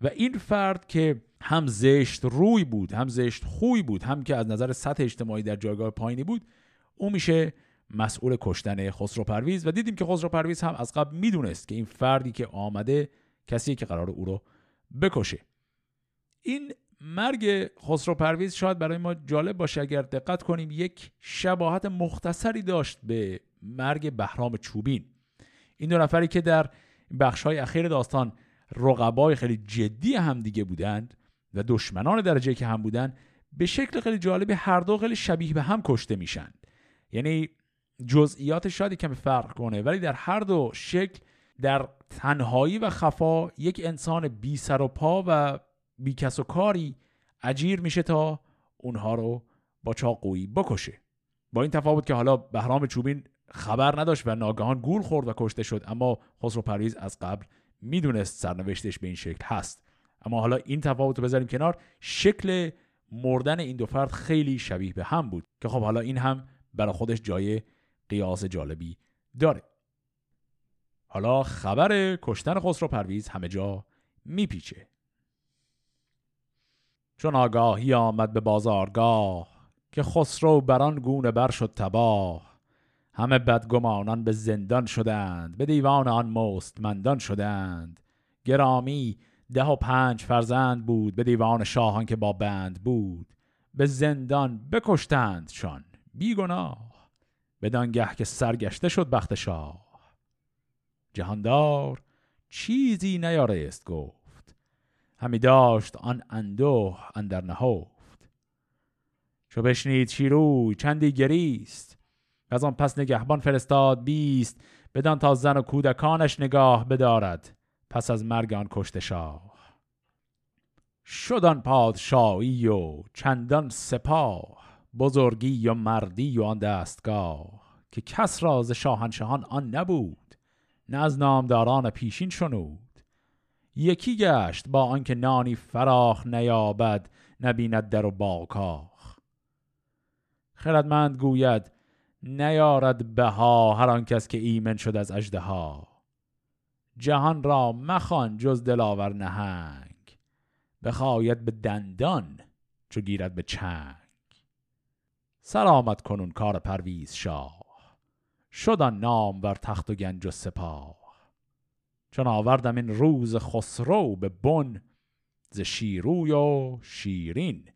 و این فرد که هم زشت روی بود هم زشت خوی بود هم که از نظر سطح اجتماعی در جایگاه پایینی بود او میشه مسئول کشتن خسرو پرویز و دیدیم که خسرو پرویز هم از قبل می‌دونست که این فردی که آمده کسی که قرار او رو بکشه. این مرگ خسرو پرویز شاید برای ما جالب باشه اگر دقت کنیم یک شباهت مختصری داشت به مرگ بهرام چوبین. این دو نفری که در بخش های اخیر داستان رقبای خیلی جدی هم دیگه بودند و دشمنان درجه که هم بودند به شکل خیلی جالبی هر دو خیلی شبیه به هم کشته میشن. یعنی جزئیات شاید کمی فرق کنه. ولی در هر دو شکل در تنهایی و خفا یک انسان بی سر و پا و بی کس و کاری اجیر میشه تا اونها رو با چاقویی بکشه. با این تفاوت که حالا بهرام چوبین خبر نداشت و ناگهان گول خورد و کشته شد اما خسرو پرویز از قبل می‌دونست سرنوشتش به این شکل هست. اما حالا این تفاوت رو بذاریم کنار. شکل مردن این دو فرد خیلی شبیه به هم بود. که خب حالا این هم برای خودش جای قیاس جالبی داره. حالا خبر کشتن خسرو پرویز همه جا میپیچه. چون آگاهی آمد به بازارگاه که خسرو بران گونه بر شد تباه همه بدگمانان به زندان شدند به دیوان آن مستمندان شدند. گرامی ده و پنج فرزند بود به دیوان شاهان که با بند بود. به زندان بکشتندشان بیگناه. بدانگه که سرگشته شد بخت شاه. جهاندار چیزی نیارست گفت. همی داشت آن اندوه اندر نهفت. چو بشنید شیروی چندی گریست. از آن پس نگهبان فرستاد بیست. بدان تا زن و کودکانش نگاه بدارد. پس از مرگ آن کشته شاه. شدان پادشاهی و چندان سپاه. بزرگی و مردی و آن دستگاه که کس راز شاهنشهان آن نبود نه از نامداران پیشین شنود. یکی گشت با آنکه نانی فراخ نیابد نبیند در و باکاخ. خردمند گوید نیارد بها هر آن کس که ایمن شد از اژدها. جهان را مخوان جز دلاور نهنگ. بخواید به دندان چو گیرد به چنگ. سلامت کنون کار پرویز شاه. شدن نام بر تخت و گنج و سپاه. چون آوردم این روز خسرو به بن ز شیروی و شیرین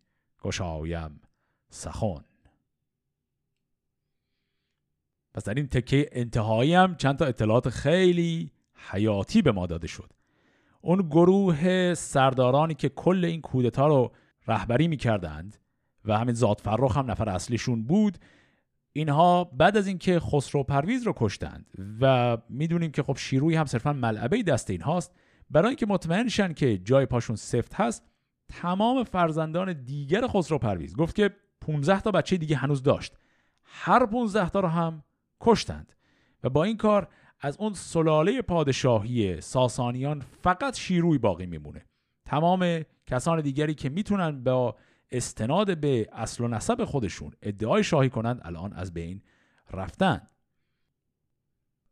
گشایم سخن. پس در این تکه انتهایی هم چند تا اطلاعات خیلی حیاتی به ما داده شد. اون گروه سردارانی که کل این کودتا رو رهبری می‌کردند و همین زاد فرخ هم نفر اصلیشون بود. اینها بعد از اینکه خسرو پرویز رو کشتند و می‌دونیم که خب شیروی هم صرفا ملعبه دست اینهاست برای اینکه مطمئن شن که جای پاشون سفت هست تمام فرزندان دیگر خسرو پرویز گفت که 15 تا بچه دیگه هنوز داشت. هر 15 تا رو هم کشتند و با این کار از اون سلاله پادشاهی ساسانیان فقط شیروی باقی میمونه. تمام کسان دیگری که می‌تونن با استناد به اصل و نسب خودشون. ادعای شاهی کنند الان از بین رفتن.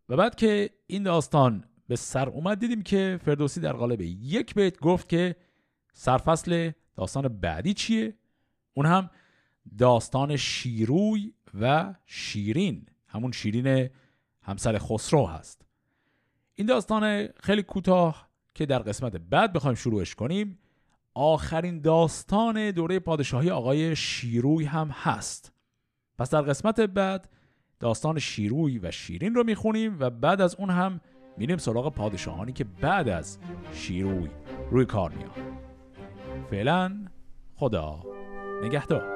و بعد که این داستان به سر اومد دیدیم که فردوسی در قالب یک بیت گفت که سرفصل داستان بعدی چیه؟ اون هم داستان شیروی و شیرین. همون شیرین همسر خسرو هست. این داستان خیلی کوتاه که در قسمت بعد بخوایم شروعش کنیم. آخرین داستان دوره پادشاهی آقای شیروی هم هست. پس در قسمت بعد داستان شیروی و شیرین رو می‌خونیم و بعد از اون هم میریم سراغ پادشاهانی که بعد از شیروی روی کار میان. فعلا خدا نگهدار.